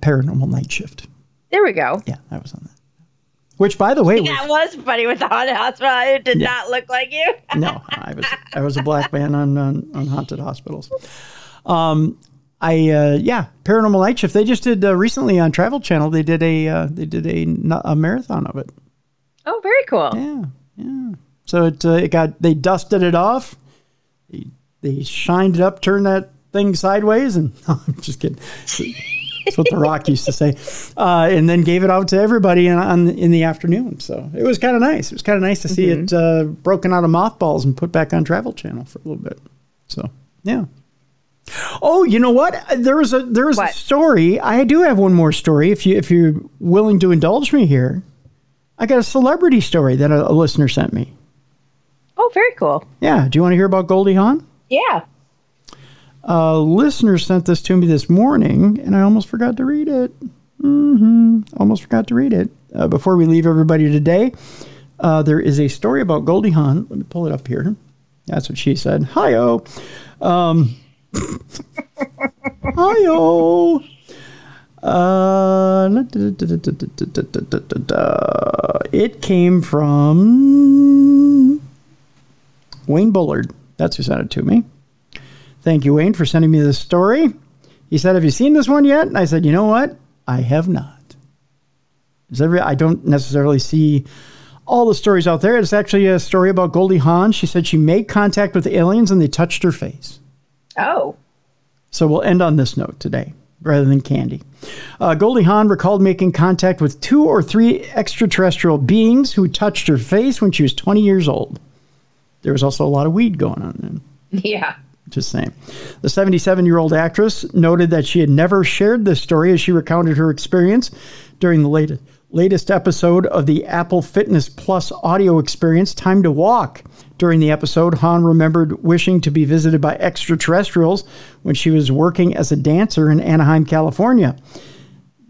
Paranormal night shift. There we go. Yeah, I was on that. Which, by the way, was That was funny with the haunted hospital. It did not look like you. no, I was I was a black man on on, on haunted hospitals. Um, I uh, yeah, Paranormal Night Shift. They just did uh, recently on Travel Channel. They did a uh, they did a, a marathon of it. Oh, very cool. Yeah, yeah. So it uh, it got they dusted it off. They, they shined it up, turned that thing sideways, and I'm just kidding. That's what the Rock used to say, uh, and then gave it out to everybody in, on in the afternoon. So it was kind of nice. It was kind of nice to see it uh, broken out of mothballs and put back on Travel Channel for a little bit. So yeah. Oh, you know what? There was a there was a story. I do have one more story. If you if you're willing to indulge me here, I got a celebrity story that a, a listener sent me. Oh, very cool. Yeah. Do you want to hear about Goldie Hawn? Yeah. A listener sent this to me this morning, and I almost forgot to read it. hmm Almost forgot to read it. Uh, before we leave everybody today, uh, there is a story about Goldie Hawn. Let me pull it up here. That's what she said. Hi-oh. Um, hi-oh. Uh, it came from Wayne Bullard. That's who sent it to me. Thank you, Wayne, for sending me this story. He said, Have you seen this one yet? And I said, You know what? I have not. Every, I don't necessarily see all the stories out there. It's actually a story about Goldie Hawn. She said she made contact with aliens and they touched her face. Oh. So we'll end on this note today rather than candy. Uh, Goldie Hawn recalled making contact with two or three extraterrestrial beings who touched her face when she was 20 years old. There was also a lot of weed going on then. Yeah. Just saying. The 77 year old actress noted that she had never shared this story as she recounted her experience during the latest, latest episode of the Apple Fitness Plus audio experience, Time to Walk. During the episode, Hawn remembered wishing to be visited by extraterrestrials when she was working as a dancer in Anaheim, California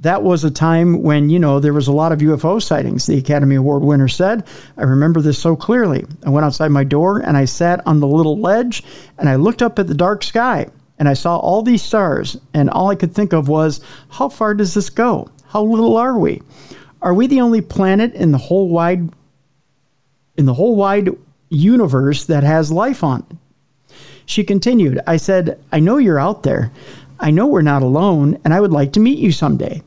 that was a time when, you know, there was a lot of UFO sightings, the Academy Award winner said. I remember this so clearly. I went outside my door and I sat on the little ledge and I looked up at the dark sky and I saw all these stars. And all I could think of was, how far does this go? How little are we? Are we the only planet in the whole wide in the whole wide universe that has life on it? She continued, I said, I know you're out there. I know we're not alone, and I would like to meet you someday.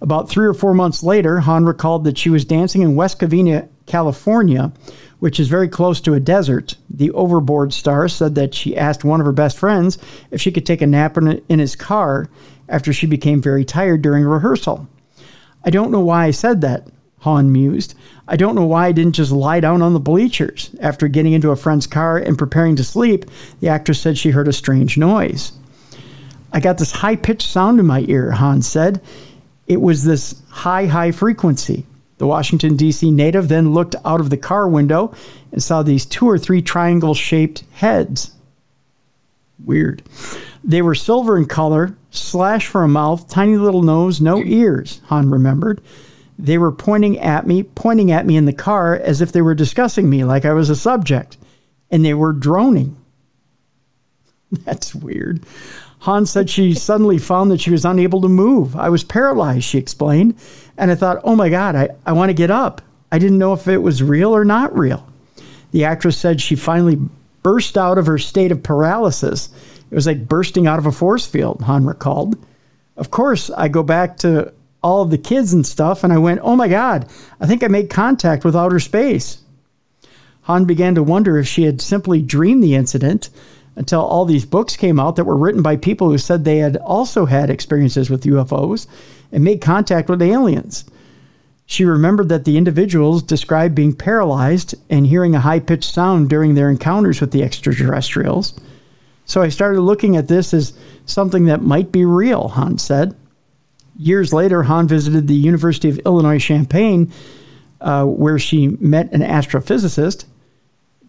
About three or four months later, Hawn recalled that she was dancing in West Covina, California, which is very close to a desert. The overboard star said that she asked one of her best friends if she could take a nap in, in his car, after she became very tired during rehearsal. I don't know why I said that, Hawn mused. I don't know why I didn't just lie down on the bleachers. After getting into a friend's car and preparing to sleep, the actress said she heard a strange noise. I got this high pitched sound in my ear, Hans said. It was this high, high frequency. The Washington, D.C. native then looked out of the car window and saw these two or three triangle shaped heads. Weird. They were silver in color, slash for a mouth, tiny little nose, no ears, Hawn remembered. They were pointing at me, pointing at me in the car as if they were discussing me like I was a subject, and they were droning. That's weird. Hawn said she suddenly found that she was unable to move. I was paralyzed, she explained. And I thought, oh my God, I, I want to get up. I didn't know if it was real or not real. The actress said she finally burst out of her state of paralysis. It was like bursting out of a force field, Hawn recalled. Of course, I go back to all of the kids and stuff, and I went, oh my God, I think I made contact with outer space. Hawn began to wonder if she had simply dreamed the incident until all these books came out that were written by people who said they had also had experiences with UFOs and made contact with aliens. She remembered that the individuals described being paralyzed and hearing a high pitched sound during their encounters with the extraterrestrials. So I started looking at this as something that might be real, Hawn said. Years later, Hawn visited the University of Illinois Champaign, uh, where she met an astrophysicist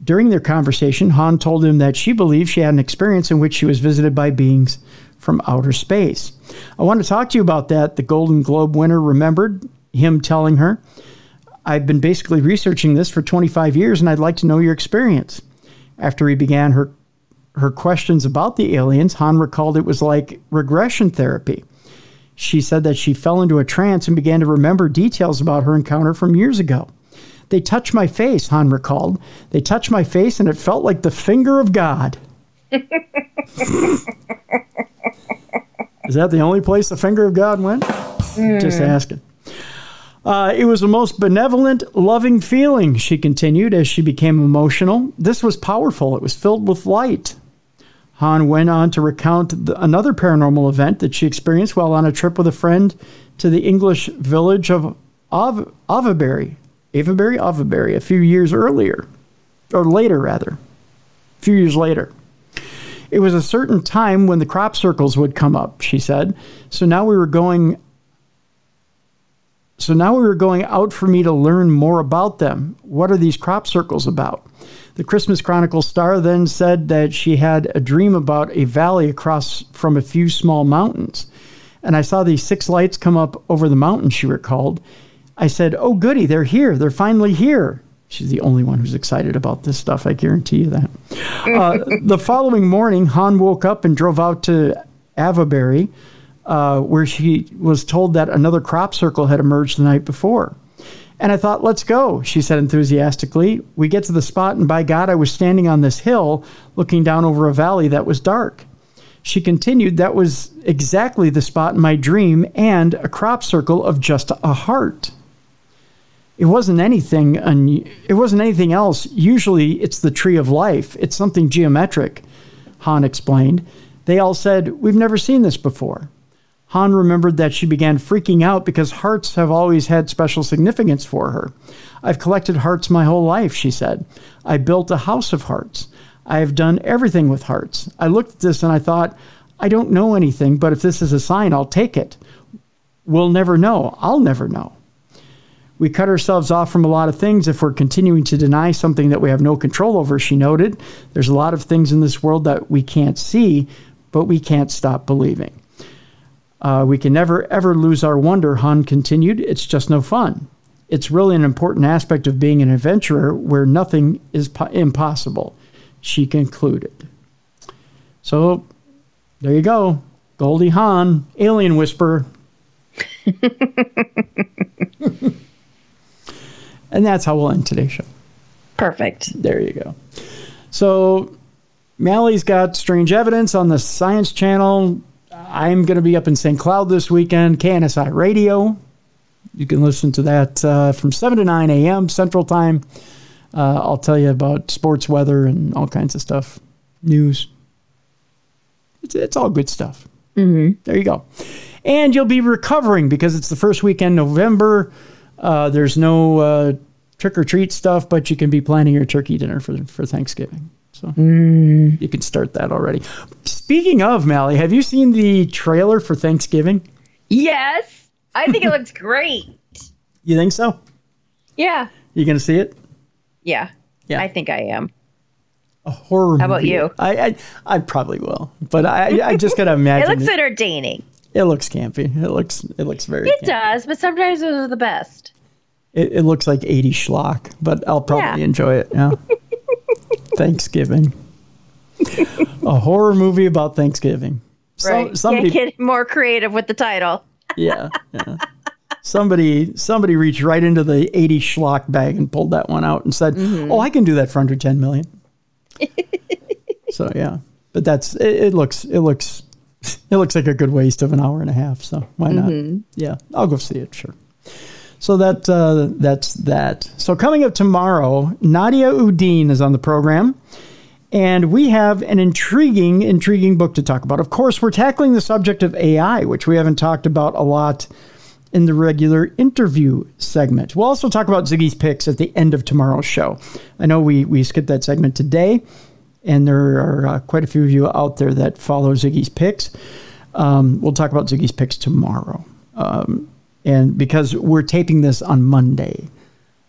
during their conversation, Hawn told him that she believed she had an experience in which she was visited by beings from outer space. I want to talk to you about that. The Golden Globe winner remembered him telling her, I've been basically researching this for 25 years and I'd like to know your experience. After he began her her questions about the aliens, Hawn recalled it was like regression therapy. She said that she fell into a trance and began to remember details about her encounter from years ago. They touched my face, Hawn recalled. They touched my face, and it felt like the finger of God. Is that the only place the finger of God went? Mm. Just asking. Uh, it was the most benevolent, loving feeling, she continued as she became emotional. This was powerful. It was filled with light. Hawn went on to recount the, another paranormal event that she experienced while on a trip with a friend to the English village of Av- Avaberry, Avebury, Avaberry, a few years earlier, or later rather, a few years later. It was a certain time when the crop circles would come up, she said. So now we were going so now we were going out for me to learn more about them. What are these crop circles about? The Christmas Chronicle star then said that she had a dream about a valley across from a few small mountains. And I saw these six lights come up over the mountain, she recalled. I said, Oh, goody, they're here. They're finally here. She's the only one who's excited about this stuff. I guarantee you that. Uh, the following morning, Hawn woke up and drove out to Avaberry, uh, where she was told that another crop circle had emerged the night before. And I thought, let's go, she said enthusiastically. We get to the spot, and by God, I was standing on this hill looking down over a valley that was dark. She continued, that was exactly the spot in my dream and a crop circle of just a heart. It wasn't anything un- it wasn't anything else. Usually it's the tree of life. It's something geometric Hawn explained. They all said we've never seen this before Hawn remembered that she began freaking out because hearts have always had special significance for her. I've collected hearts my whole life she said. I built a house of hearts. I have done everything with hearts. I looked at this and i thought i don't know anything but if this is a sign i'll take it. We'll never know. I'll never know. We cut ourselves off from a lot of things. If we're continuing to deny something that we have no control over, she noted. There's a lot of things in this world that we can't see, but we can't stop believing. Uh, we can never, ever lose our wonder, Hawn continued. It's just no fun. It's really an important aspect of being an adventurer where nothing is po- impossible, she concluded. So there you go. Goldie Hawn, Alien Whisperer. And that's how we'll end today's show. Perfect. There you go. So, Mallie's got Strange Evidence on the Science Channel. I'm going to be up in St. Cloud this weekend, KNSI Radio. You can listen to that uh, from 7 to 9 a.m. Central Time. Uh, I'll tell you about sports, weather, and all kinds of stuff, news. It's, it's all good stuff. There you go. And you'll be recovering because it's the first weekend November. Uh, there's no uh, trick or treat stuff, but you can be planning your turkey dinner for, for Thanksgiving. So mm. you can start that already. Speaking of, Mallie, have you seen the trailer for Thanksgiving? Yes. I think it looks great. You think so? Yeah. You going to see it? Yeah. Yeah. I think I am. A horror How about movie. you? I, I I probably will, but I I just gotta imagine. It looks it, entertaining. it looks campy. It looks it looks very. It campy. does, but sometimes those are the best. It, it looks like 80 schlock, but I'll probably Yeah. enjoy it. Yeah. Thanksgiving. A horror movie about Thanksgiving. So- Right. somebody, Can't get more creative with the title. yeah, yeah. Somebody, somebody reached right into the 80 schlock bag and pulled that one out and said, Mm-hmm. "Oh, I can do that for under 10 million." so yeah, but that's it, it. Looks, it looks, it looks like a good waste of an hour and a half. So why not? Mm-hmm. Yeah, I'll go see it. Sure. So that uh, that's that. So coming up tomorrow, Nadia Udine is on the program, and we have an intriguing, intriguing book to talk about. Of course, we're tackling the subject of AI, which we haven't talked about a lot in the regular interview segment. We'll also talk about Ziggy's picks at the end of tomorrow's show. I know we we skipped that segment today, and there are uh, quite a few of you out there that follow Ziggy's picks. Um, we'll talk about Ziggy's picks tomorrow. Um, and because we're taping this on Monday,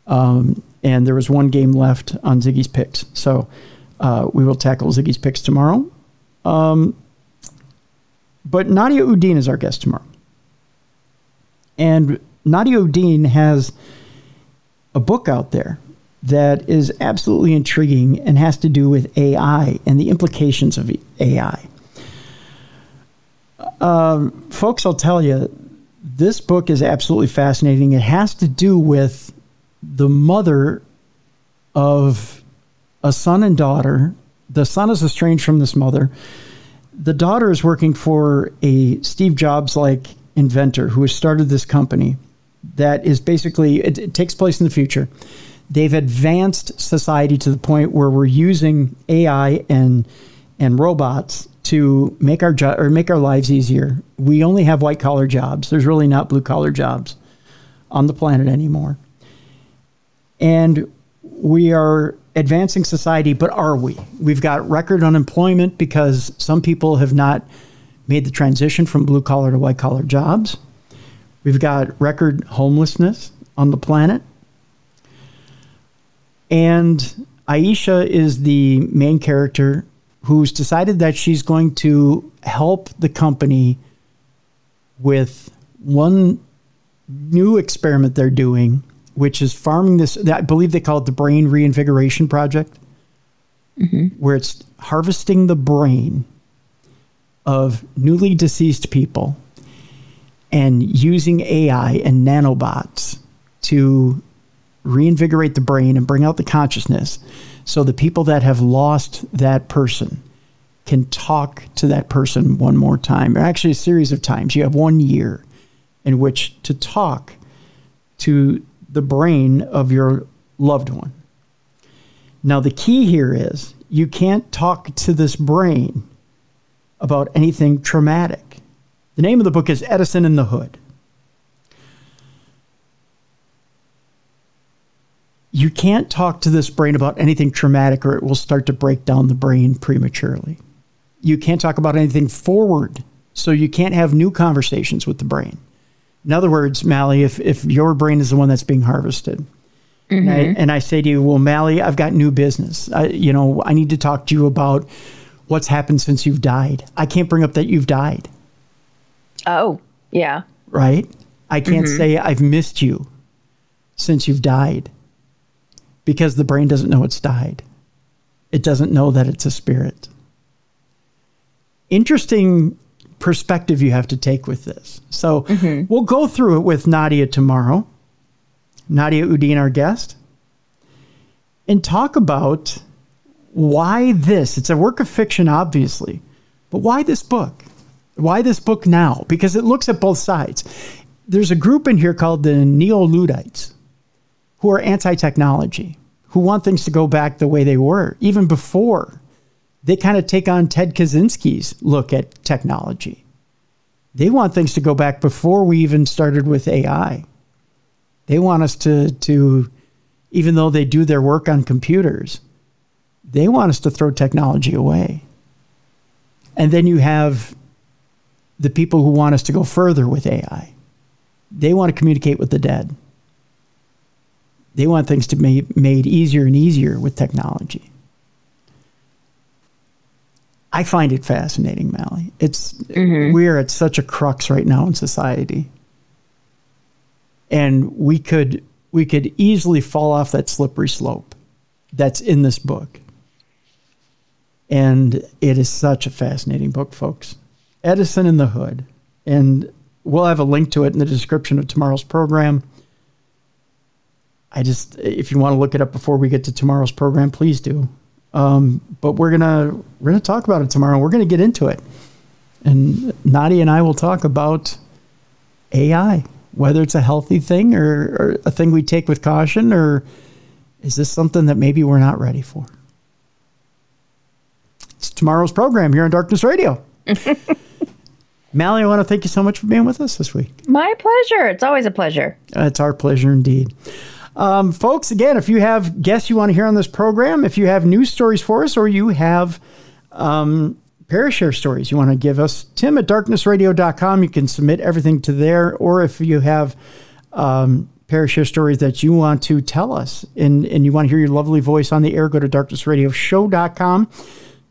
um, and there was one game left on Ziggy's picks, so uh, we will tackle Ziggy's picks tomorrow. Um, but Nadia Udine is our guest tomorrow, and Nadia Udine has a book out there that is absolutely intriguing and has to do with AI and the implications of AI. Um, folks, I'll tell you, this book is absolutely fascinating. It has to do with the mother of a son and daughter. The son is estranged from this mother. The daughter is working for a Steve Jobs like inventor who has started this company that is basically, it, it takes place in the future. They've advanced society to the point where we're using AI and and robots to make our jo- or make our lives easier. We only have white collar jobs. There's really not blue collar jobs on the planet anymore. And we are advancing society, but are we? We've got record unemployment because some people have not made the transition from blue collar to white collar jobs. We've got record homelessness on the planet. And Aisha is the main character who's decided that she's going to help the company with one new experiment they're doing, which is farming this. I believe they call it the Brain Reinvigoration Project, mm-hmm. where it's harvesting the brain of newly deceased people and using AI and nanobots to reinvigorate the brain and bring out the consciousness so the people that have lost that person can talk to that person one more time. Or actually a series of times. You have one year in which to talk to the brain of your loved one. Now the key here is you can't talk to this brain about anything traumatic. The name of the book is edison in the hood you can't talk to this brain about anything traumatic or it will start to break down the brain prematurely. You can't talk about anything forward, so you can't have new conversations with the brain. In other words, Mallie, if, if your brain is the one that's being harvested, mm-hmm. and, I, and I say to you, well, Mallie, I've got new business. I, you know, I need to talk to you about what's happened since you've died. I can't bring up that you've died, Oh, yeah. right? I can't mm-hmm. say I've missed you since you've died because the brain doesn't know it's died. It doesn't know that it's a spirit. Interesting perspective you have to take with this. So mm-hmm. we'll go through it with Nadia tomorrow. Nadia Udine, our guest, and talk about why this. It's a work of fiction, obviously, but why this book? Why this book now? Because it looks at both sides. There's a group in here called the Neo Luddites who are anti technology, who want things to go back the way they were, even before they kind of take on Ted Kaczynski's look at technology. They want things to go back before we even started with AI. They want us to to even though they do their work on computers, they want us to throw technology away. And then you have the people who want us to go further with AI. They want to communicate with the dead. They want things to be made easier and easier with technology. I find it fascinating, Mallie. It's mm-hmm. we're at such a crux right now in society. And we could we could easily fall off that slippery slope that's in this book. And it is such a fascinating book, folks. Edison in the Hood. And we'll have a link to it in the description of tomorrow's program. I just, if you want to look it up before we get to tomorrow's program, please do. Um, but we're gonna we're gonna talk about it tomorrow. We're gonna get into it, and Nadia and I will talk about AI, whether it's a healthy thing or, or a thing we take with caution, or is this something that maybe we're not ready for? It's tomorrow's program here on Darkness Radio. Mallie, I want to thank you so much for being with us this week. My pleasure. It's always a pleasure. Uh, it's our pleasure indeed. Um, folks, again, if you have guests you want to hear on this program, if you have news stories for us, or you have um, Parashare stories you want to give us, Tim at darknessradio.com. You can submit everything to there. Or if you have um, Parashare stories that you want to tell us and, and you want to hear your lovely voice on the air, go to darknessradioshow.com.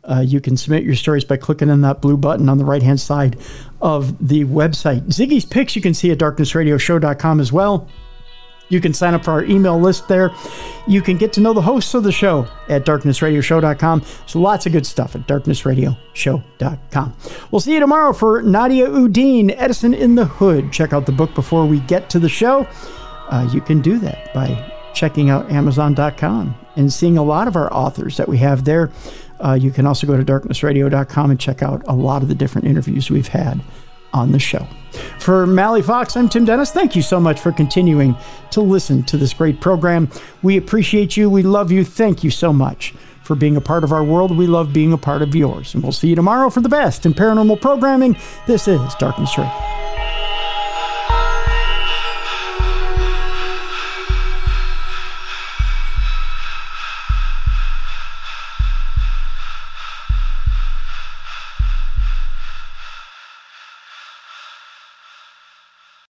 Uh, you can submit your stories by clicking on that blue button on the right hand side of the website. Ziggy's Picks you can see at darknessradioshow.com as well. You can sign up for our email list there. You can get to know the hosts of the show at darknessradioshow.com. So lots of good stuff at darknessradioshow.com. We'll see you tomorrow for Nadia Uddin, Edison in the Hood. Check out the book before we get to the show. Uh, you can do that by checking out Amazon.com and seeing a lot of our authors that we have there. Uh, you can also go to darknessradio.com and check out a lot of the different interviews we've had on the show. For Mallie Fox, I'm Tim Dennis. Thank you so much for continuing to listen to this great program. We appreciate you. We love you. Thank you so much for being a part of our world. We love being a part of yours. And we'll see you tomorrow for the best in paranormal programming. This is Darkness Radio.